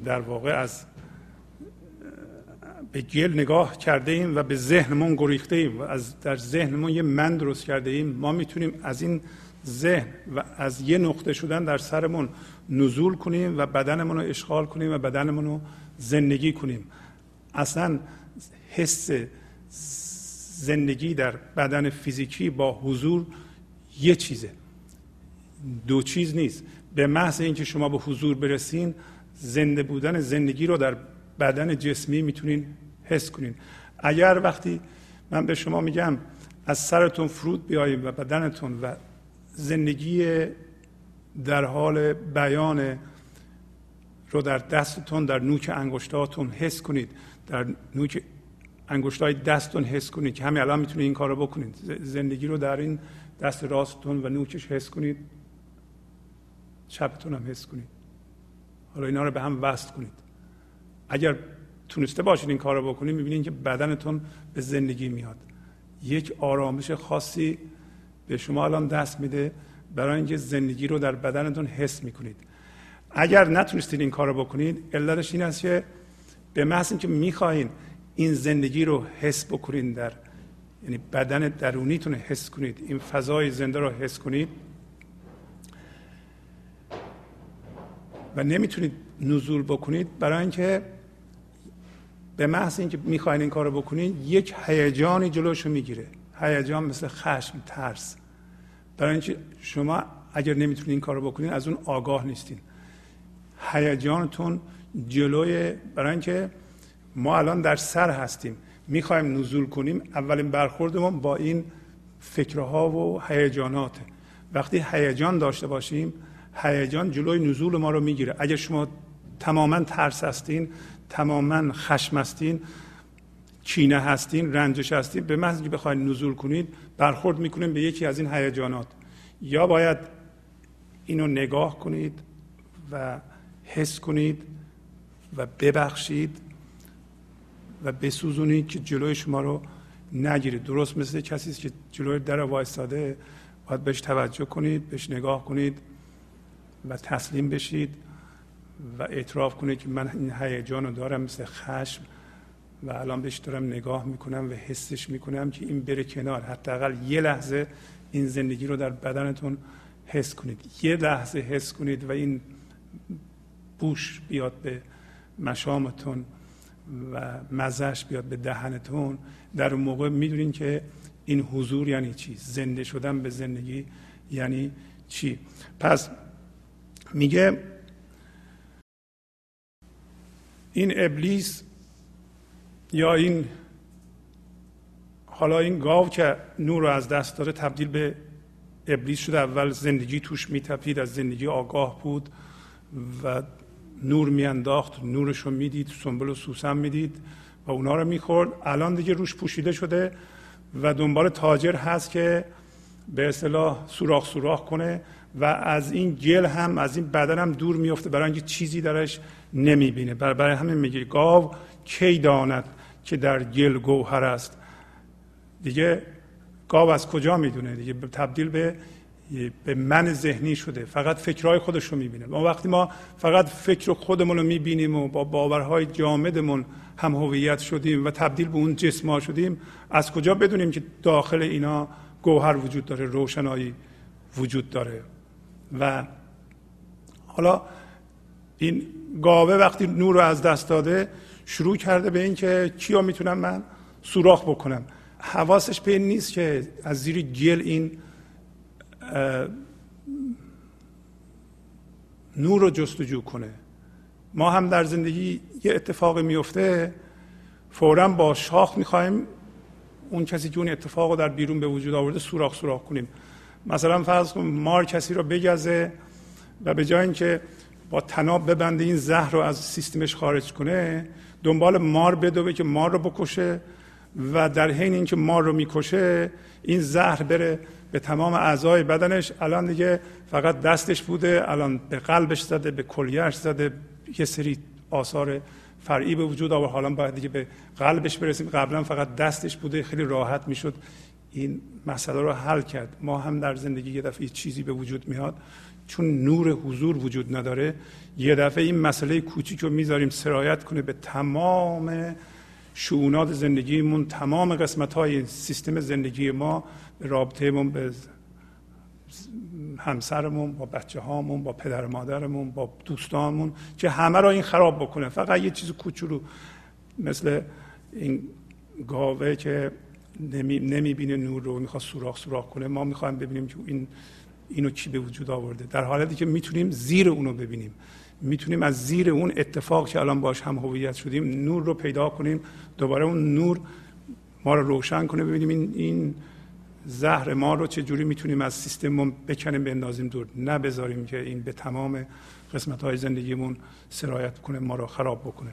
Speaker 1: در واقع از به گل نگاه کرده ایم و به ذهنمون گریخته ایم و از در ذهنمون یه من درست کرده ایم ما می‌تونیم از این ذهن و از یه نقطه شدن در سرمون نزول کنیم و بدنمون رو اشغال کنیم و بدنمون رو زندگی کنیم. اصلا حس زندگی در بدن فیزیکی با حضور یه چیزه. دو چیز نیست. به محض اینکه شما به حضور برسین زنده بودن زندگی رو در بدن جسمی می‌تونین حس کنین. اگر وقتی من به شما میگم از سرتون فرود بیاییم و بدنتون و زندگی در حال بیان رو در دستتون در نوک انگشتاتون حس کنید. در نوک انگشتای دستتون حس کنید که همین الان می‌تونید این کار رو بکنید زندگی رو در این دست راستتون و نوکش حس کنید. چپتون هم حس کنید. حالا اینا رو به هم وصل کنید. اگر تونسته باشید این کار رو بکنید می‌بینید که بدنتون به زندگی میاد. یک آرامش خاصی به شما الان دست میده برای اینکه زندگی رو در بدنتون حس می‌کنید. اگر نتونستید این کار رو بکنید علتش این است که به محض اینکه می‌خواهید این زندگی رو حس بکنید در یعنی بدن درونیتون حس کنید این فضای زنده رو حس کنید و نمی‌تونید نزول بکنید برای اینکه به محض اینکه می‌خواین این کارو بکنید یک هیجانی جلوشو می‌گیره. هیجان مثل خشم ترس. برای اینکه شما اگر نمی‌تونید این کارو بکنید از اون آگاه نیستین. هیجانتون جلوی برای اینکه ما الان در سر هستیم. می‌خوایم نزول کنیم اولین برخوردمون با این فکرها و هیجاناته. وقتی هیجان داشته باشیم هیجان جلوی نزول ما رو می‌گیره. اگر شما تماما ترس هستین تماما خشم هستین کینه هستین رنجش هستین به محض که بخواید نزول کنید برخورد می‌کنید به یکی از این هیجانات. یا باید اینو نگاه کنید و حس کنید و ببخشید و بسوزونید که جلوی شما رو نگیرید. درست مثل کسی که جلوی در وایستاده باید بهش توجه کنید بهش نگاه کنید و تسلیم بشید. و اعتراف کنید که من این هیجان رو دارم مثل خشم و الان بهش دارم نگاه می‌کنم و حسش می‌کنم که این بره کنار. حداقل یه لحظه این زندگی رو در بدنتون حس کنید. یه لحظه حس کنید و این بوش بیاد به مشامتون و مزش بیاد به دهنتون. در اون موقع می‌دونین که این حضور یعنی چی؟ زنده شدن به زندگی یعنی چی؟ پس میگه این ابلیس یا این حالا این گاو که نور رو از دست داره تبدیل به ابلیس شده اول زندگی توش میتپید از زندگی آگاه بود و نور میانداخت نورش رو می‌دید سنبل و سوسن می‌دید و اونا رو می‌خورد. الان دیگه روش پوشیده شده و دنبال تاجر هست که به اصطلاح سوراخ سوراخ کنه و از این گل هم از این بدن هم دور میفته برای اینکه چیزی درش نمی‌بینه. برای همین میگه گاو کی داند که در گل گوهر است؟ دیگه گاو از کجا می‌دونه؟ دیگه تبدیل به به من ذهنی شده. فقط فکرهای خودش رو می‌بینه. ما وقتی ما فقط فکر خودمون رو می‌بینیم و با باورهای جامدمون هم هویت شدیم و تبدیل به اون جسم شدیم از کجا بدونیم که داخل اینا گوهر وجود داره روشنایی وجود داره؟ و حالا این گاوه وقتی نور رو از دست داده شروع کرده به اینکه کیا می‌تونم من سوراخ بکنم. حواسش به این نیست که از زیر گل این نور رو جستجو کنه. ما هم در زندگی یه اتفاقی میفته فورا با شاخ می‌خوایم اون کسی که اون اتفاق رو در بیرون به وجود آورده سوراخ سوراخ کنیم. مثلا فرض کن مار کسی رو بگزه و به جای اینکه با تناب ببنده این زهر رو از سیستمش خارج کنه دنبال مار بدوه که مار رو بکشه و در حین اینکه مار رو می‌کشه این زهر بره به تمام اعضای بدنش. الان دیگه فقط دستش بوده الان به قلبش زده به کلیهش زده. یه سری آثار فرعی به وجود آورد. حالا باید دیگه به قلبش برسیم. قبلا فقط دستش بوده. خیلی راحت می‌شد این مسئله رو حل کرد. ما هم در زندگی یه دفعه چیزی به وجود میاد. چون نور حضور وجود نداره یه دفعه این مسئله کوچیک رو می‌ذاریم سرایت کنه به تمام شعونات زندگیمون تمام قسمت های سیستم زندگی ما به رابطهمون به همسرمون با بچه هامون با پدر مادرمون با دوستانمون که همه را این خراب بکنه. فقط یه چیز کوچولو مثل این گاوه که نمی‌بینه نور رو می‌خواد سوراخ سوراخ کنه. ما می‌خوایم ببینیم که این اینو کی به وجود آورده؟ در حالتی که می‌تونیم زیر اونو ببینیم. می‌تونیم از زیر اون اتفاق که الان باش هم هویت شدیم نور رو پیدا کنیم دوباره اون نور ما رو روشن کنه ببینیم این, این زهر ما رو چه جوری می‌تونیم از سیستم بکنیم بندازیم دور. نه بذاریم که این به تمام قسمت های زندگیمون سرایت کنه ما رو خراب بکنه.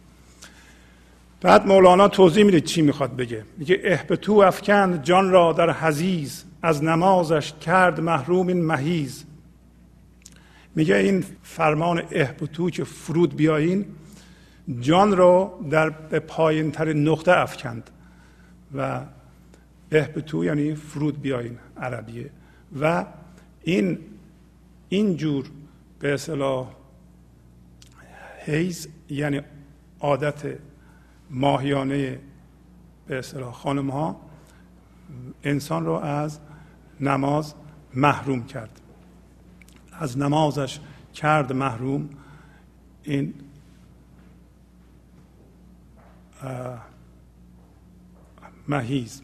Speaker 1: بعد مولانا توضیح میده چی می‌خواد بگه. میگه احبتو افکند جان را در حزیز از نمازش کرد محروم این مهیز. میگه این فرمان احبتو که فرود بیاین جان را در به پایین تر نقطه افکند و احبتو یعنی فرود بیاین عربیه و این این جور به اصطلاح حیز یعنی عادت ماهیانه به اصطلاح خانم ها انسان رو از نماز محروم کرد. از نمازش کرد محروم. این مهیز.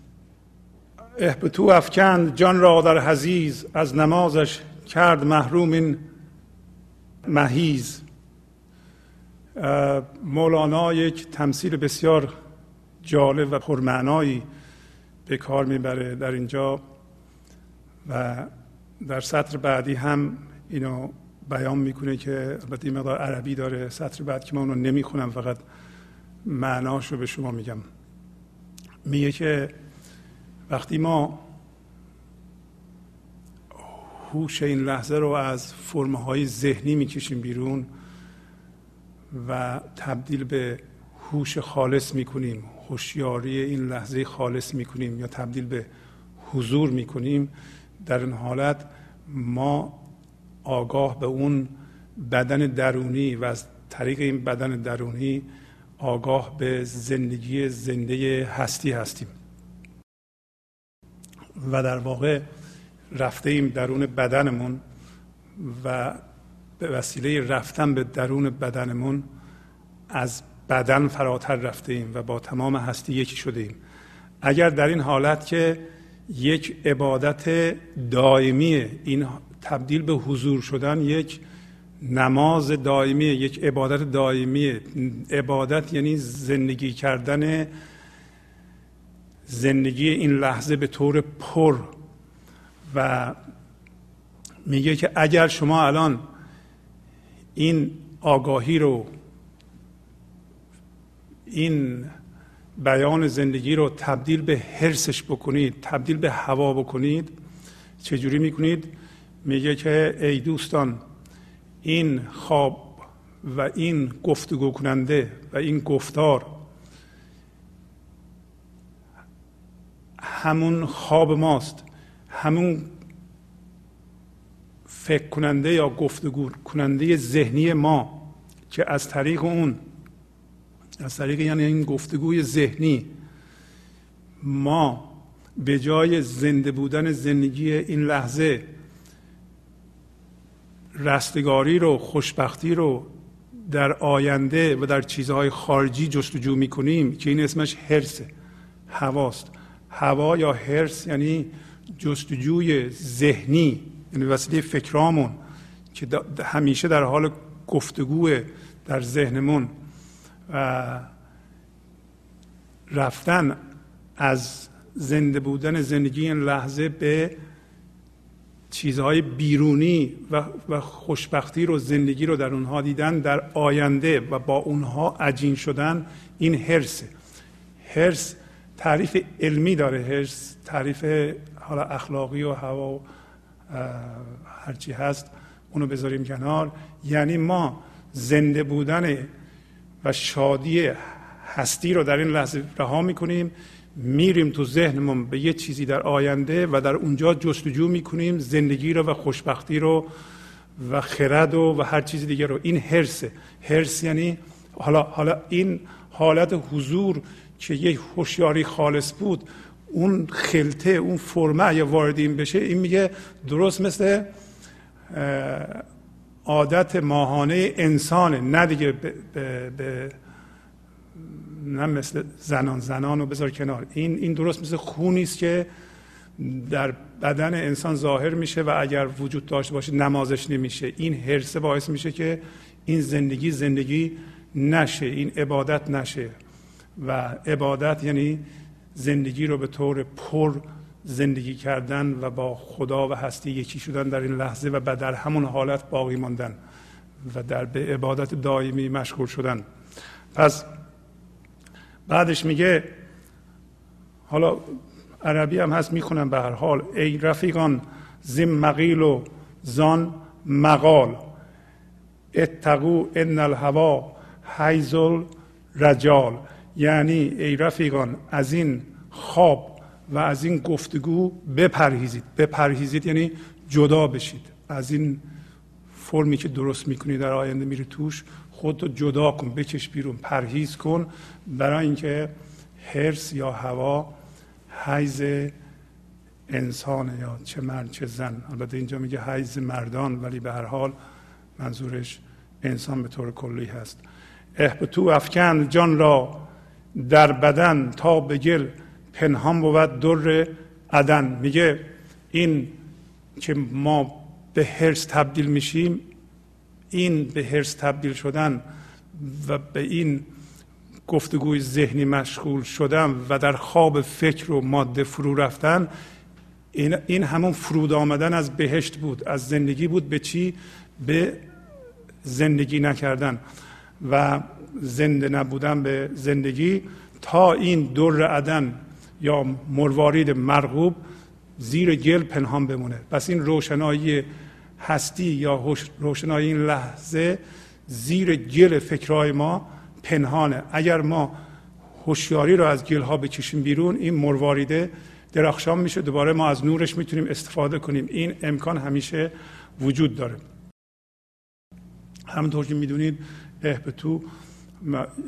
Speaker 1: احبتو افکند جان را در حزیز از نمازش کرد محروم این مهیز. مولانا یک تمثیل بسیار جالب و پرمعنایی به کار می‌بره در اینجا و در سطر بعدی هم اینو بیان می‌کنه که البته این مقدار عربی داره سطر بعد که من اونو نمی‌خونم فقط معناش رو به شما میگم. میگه که وقتی ما هوش این لحظه رو از فرمه های ذهنی می‌کشیم بیرون و تبدیل به هوش خالص می‌کنیم. هوشیاری این لحظه خالص می‌کنیم یا تبدیل به حضور می‌کنیم. در این حالت ما آگاه به اون بدن درونی و از طریق این بدن درونی آگاه به زندگی زنده هستی هستیم. و در واقع رفته ایم درون بدنمون و به وسیله رفتن به درون بدنمون از بدن فراتر رفته ایم و با تمام هستی یکی شده ایم اگر در این حالت که یک عبادت دائمی این تبدیل به حضور شدن یک نماز دائمی یک عبادت دائمی عبادت یعنی زندگی کردن زندگی این لحظه به طور پر و میگه که اگر شما الان این آگاهی رو این بیان زندگی رو تبدیل به حرسش بکنید تبدیل به هوا بکنید. چجوری می‌کنید؟ میگه که ای دوستان این خواب و این گفتگو کننده و این گفتار همون خواب ماست همون فکر کننده یا گفتگو کننده ذهنی ما که از طریق اون از طریق یعنی این گفتگوی ذهنی ما به جای زنده بودن زندگی این لحظه رستگاری رو خوشبختی رو در آینده و در چیزهای خارجی جستجو می‌کنیم که این اسمش هرسه هواست. هوا یا هرس یعنی جستجوی ذهنی. یعنی وسیله فکرامون که همیشه در حال گفتگو در ذهنمون و رفتن از زنده بودن زندگی این لحظه به چیزهای بیرونی و, خوشبختی رو زندگی رو در اونها دیدن در آینده و با اونها عجین شدن این هرسه هرس تعریف علمی داره هرس تعریف حالا اخلاقی و هوا و هرچی هست اونو بذاریم کنار. یعنی ما زنده بودن و شادی هستی رو در این لحظه رها می‌کنیم میریم تو ذهنمون به یه چیزی در آینده و در اونجا جستجو می‌کنیم زندگی رو و خوشبختی رو و خرد و, و هر چیز دیگه رو. این هرسه هرس یعنی حالا حالا این حالت حضور که یک هوشیاری خالص بود اون خلطه اون فرمه یا وارد این بشه این میگه درست مثل عادت ماهانه انسانه. نه دیگه به, به, نه مثل زنان. زنان رو بذار کنار. این این درست مثل خونی است که در بدن انسان ظاهر میشه و اگر وجود داشته باشه نمازش نمیشه. این حرسه باعث میشه که این زندگی زندگی نشه این عبادت نشه. و عبادت یعنی زندگی رو به طور پر زندگی کردن و با خدا و هستی یکی شدن در این لحظه و در همون حالت باقی ماندن و در به عبادت دائمی مشغول شدن. پس بعدش میگه حالا عربی هم هست می‌خونم به هر حال. ای رفیقان زم مقیل و زان مقال اتقو ان الهوا حیزل رجال یعنی ای رفیقان از این خواب و از این گفتگو بپرهیزید. بپرهیزید یعنی جدا بشید. از این فرمی که درست می‌کنی در آینده میری توش خودتو جدا کن بکش بیرون پرهیز کن. برای اینکه هرس یا هوا حیز انسانه یا چه مرد چه زن. البته اینجا میگه حیز مردان ولی به هر حال منظورش انسان به طور کلی هست. تو افکن جان را در بدن تا به گل پنهان بود در عدن. میگه این که ما به هرس تبدیل میشیم این به هرس تبدیل شدن و به این گفتگوی ذهنی مشغول شدن و در خواب فکر و ماده فرو رفتن این, این همون فرود آمدن از بهشت بود از زندگی بود به چی؟ به زندگی نکردن. و زنده نبودن به زندگی تا این دور عدن یا مروارید مرغوب زیر گل پنهان بمونه. پس این روشنایی هستی یا روشنایی این لحظه زیر گل فکرهای ما پنهانه. اگر ما هوشیاری رو از گل ها بکشیم بیرون این مرواریده درخشان میشه. دوباره ما از نورش می‌تونیم استفاده کنیم. این امکان همیشه وجود داره. همونطور که می‌دونید اهبتو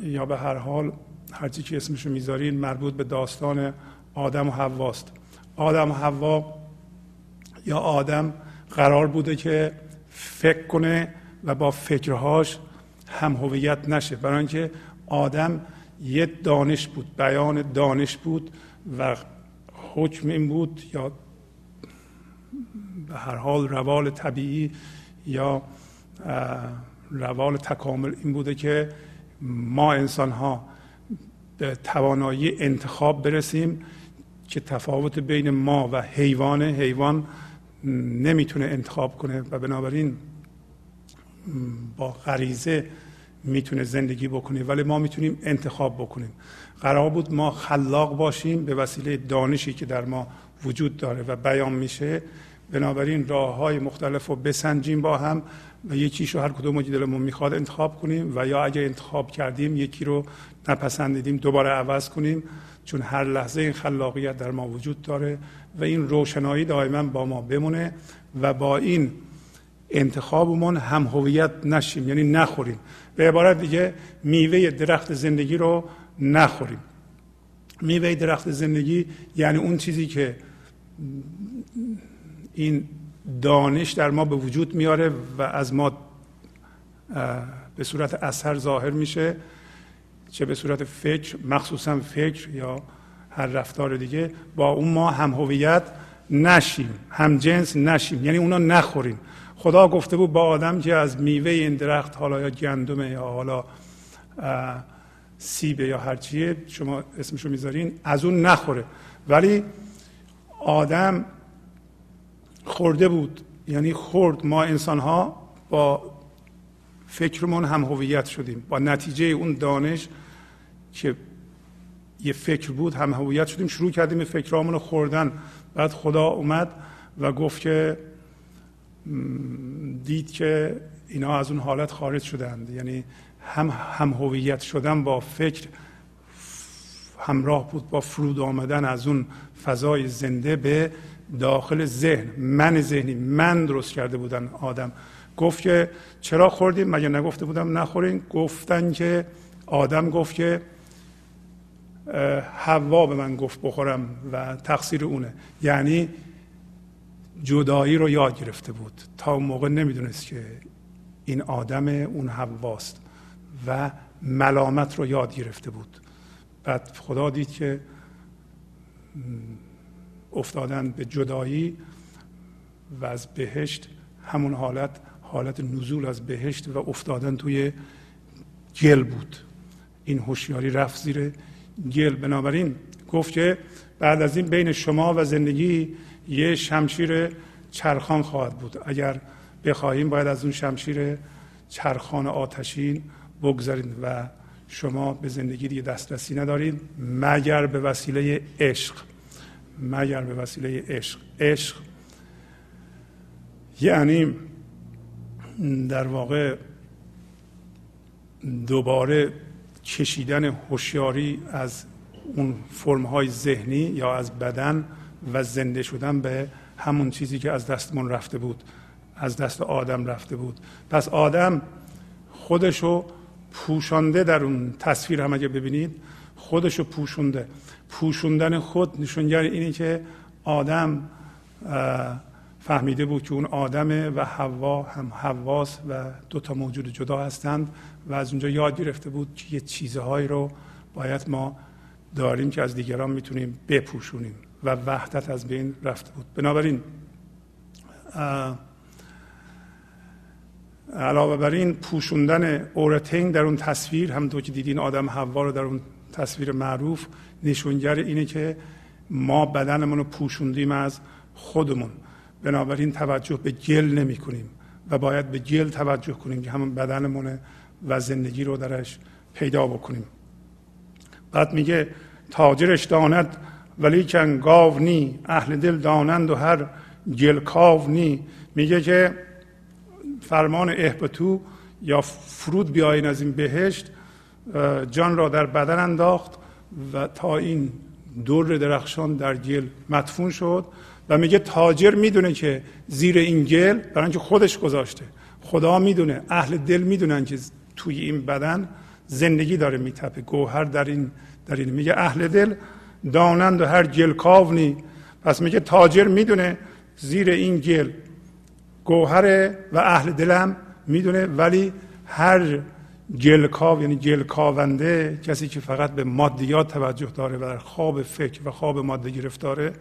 Speaker 1: یا به هر حال هرچی که اسمشو می‌ذارین مربوط به داستان آدم و حواست. آدم و حوا یا آدم قرار بوده که فکر کنه و با فکرهاش هم هویت نشه. برای اینکه آدم یه دانش بود بیان دانش بود و حکم این بود یا به هر حال روال طبیعی یا روال تکامل این بوده که ما انسان ها به توانایی انتخاب برسیم که تفاوت بین ما و حیوان حیوان نمی‌تونه انتخاب کنه و بنابراین با غریزه می‌تونه زندگی بکنه ولی ما می‌تونیم انتخاب بکنیم. قرار بود ما خلاق باشیم به وسیله دانشی که در ما وجود داره و بیان میشه. بنابراین راه های مختلف رو بسنجیم با هم. و یکیشو هر کدوم که دلمون می‌خواد انتخاب کنیم و یا اگه انتخاب کردیم یکی رو نپسندیدیم دوباره عوض کنیم چون هر لحظه این خلاقیت در ما وجود داره و این روشنایی دائما با ما بمونه و با این انتخابمون هم هویت نشیم یعنی نخوریم. به عبارت دیگه میوه درخت زندگی رو نخوریم. میوه درخت زندگی یعنی اون چیزی که این دانش در ما به وجود میاره و از ما به صورت اثر ظاهر میشه چه به صورت فکر مخصوصا فکر یا هر رفتار دیگه با اون ما هم هویت نشیم هم جنس نشیم یعنی اونا نخوریم. خدا گفته بود با آدم که از میوه این درخت حالا یا گندمه یا حالا سیبه یا هرچیه شما اسمشو می‌ذارین از اون نخوره. ولی آدم خورده بود. یعنی خورد. ما انسان ها با فکرمون هم هویت شدیم. با نتیجه اون دانش که یه فکر بود هم هویت شدیم. شروع کردیم به فکرامون خوردن. بعد خدا اومد و گفت که دید که اینا از اون حالت خارج شدند. یعنی هم هم هویت شدن با فکر همراه بود. با فرود آمدن از اون فضای زنده به داخل ذهن من ذهنی من درست کرده بودن آدم. گفت که چرا خوردیم مگه نگفته بودم نخورین؟ گفتن که آدم گفت که حوا به من گفت بخورم و تقصیر اونه. یعنی جدایی رو یاد گرفته بود. تا اون موقع نمی‌دونست که این آدم اون حواست و ملامت رو یاد گرفته بود. بعد خدا دید که افتادن به جدایی و از بهشت همون حالت حالت نزول از بهشت و افتادن توی گل بود. این هوشیاری رفت زیر گل. بنابراین گفت که بعد از این بین شما و زندگی یه شمشیر چرخان خواهد بود. اگر بخواهیم باید از اون شمشیر چرخان آتشین بگذارید و شما به زندگی دیگه دسترسی ندارید مگر به وسیله عشق. مگر به وسیله عشق. عشق یعنی در واقع دوباره کشیدن هوشیاری از اون فرم های ذهنی یا از بدن و زنده شدن به همون چیزی که از دستمون رفته بود از دست آدم رفته بود. پس آدم خودشو پوشانده در اون تصویر هم اگه ببینید خودشو پوشونده. پوشوندن خود نشونگر اینه که آدم فهمیده بود که اون آدمه و حوا هم حواس و دو تا موجود جدا هستند و از اونجا یاد گرفته بود که یه چیزهایی رو باید ما داریم که از دیگران می‌تونیم بپوشونیم و وحدت از بین رفته بود. بنابراین علاوه بر این پوشوندن اورتین در اون تصویر هم تو که دیدین آدم حوا رو در اون تصویر معروف نشونگر اینه که ما بدنمون رو پوشوندیم از خودمون. بنابراین توجه به گل نمی کنیم و باید به گل توجه کنیم که همون بدنمون و زندگی رو درش پیدا بکنیم. بعد میگه تاجرش داند ولی کن گاو نی اهل دل دانند و هر گل کاو نی. میگه که فرمان احبتو یا فرود بیاین از این بهشت جان را در بدن انداخت و تا این دور درخشان در گل مدفون شد و میگه تاجر می‌دونه که زیر این گل برای اینکه خودش گذاشته. خدا می‌دونه اهل دل می‌دونن که توی این بدن زندگی داره میتپه. گوهر در این در این. میگه اهل دل دانند و هر گل کاونی. پس میگه تاجر می‌دونه زیر این گل گوهره و اهل دلم می‌دونه ولی هر گلکاو یعنی گلکاونده کسی که فقط به مادیات توجه داره و در خواب فکر و خواب ماده گرفتاره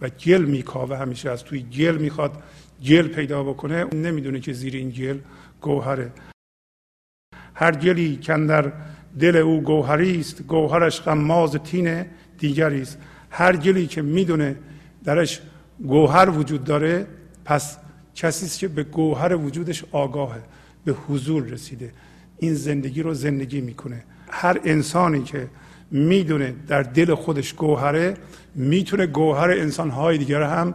Speaker 1: و گل میکاوه همیشه از توی گل می‌خواد گل پیدا بکنه نمی‌دونه که زیر این گل گوهره. هر گلی که در دل او گوهری است گوهرش غماز تین دیگری است. هر گلی که می‌دونه درش گوهر وجود داره پس کسی است که به گوهر وجودش آگاهه به حضور رسیده. این زندگی رو زندگی می‌کنه. هر انسانی که می‌دونه در دل خودش گوهره می‌تونه گوهر انسانهای دیگر هم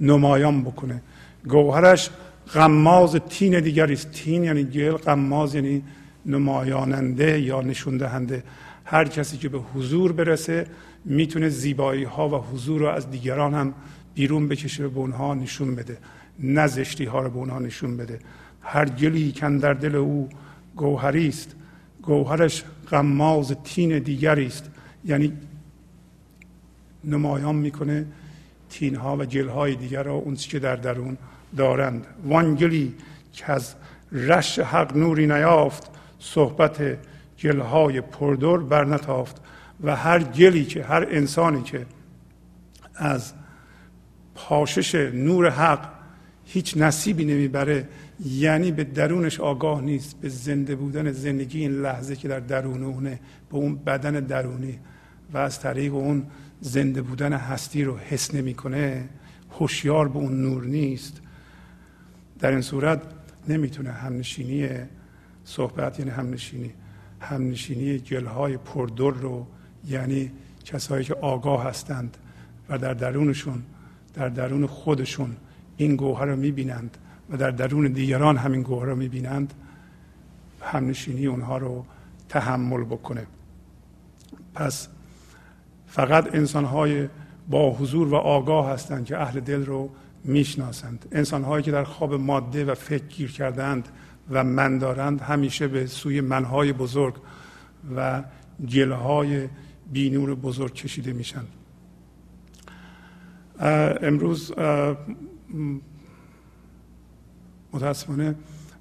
Speaker 1: نمایان بکنه. گوهرش غماز تین دیگری است. تین یعنی گل غماز یعنی نمایاننده یا نشون دهنده هر کسی که به حضور برسه می‌تونه زیبایی ها و حضور رو از دیگران هم بیرون بکشه به اونها نشون بده. نزشتی ها رو به اونها نشون بده. هر گلی کن در دل او گوهری است گوهرش غماز تین دیگری است یعنی نمایان می‌کنه تین ها و گل های دیگر را اون که در درون دارند. وانگلی که از رش حق نوری نیافت صحبت گل های پردر برنتافت و هر گلی که هر انسانی که از پاشش نور حق هیچ نصیبی نمی‌بره یعنی به درونش آگاه نیست به زنده بودن زندگی این لحظه که در درون اونه به اون بدن درونی و از طریق اون زنده بودن هستی رو حس نمی‌کنه هوشیار به اون نور نیست. در این صورت نمی‌تونه همنشینی صحبت یعنی همنشینی همنشینی گلهای پردر رو یعنی کسایی که آگاه هستند و در درونشون در درون خودشون این گوهر رو می‌بینند. و در درون دیگران همین گوهر رو می‌بینند همنشینی اونها رو تحمل بکنه. پس فقط انسان های با حضور و آگاه هستند که اهل دل رو می‌شناسند. انسان هایی که در خواب ماده و فکر گیر کردند و من دارند همیشه به سوی منهای بزرگ و گله های بینور بزرگ کشیده میشن. امروز متاسفانه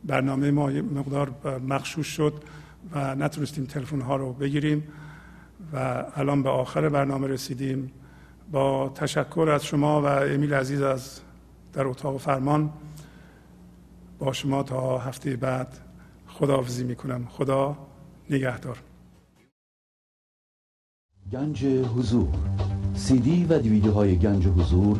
Speaker 1: برنامه ما مقدار مخشوش شد و نتونستیم تلفن ها رو بگیریم و الان به آخر برنامه رسیدیم. با تشکر از شما و امیل عزیز از در اتاق فرمان با شما تا هفته بعد خداحافظی می‌کنم. خدا نگهدار.
Speaker 2: گنج حضور سی دی و دیویدیو های گنج حضور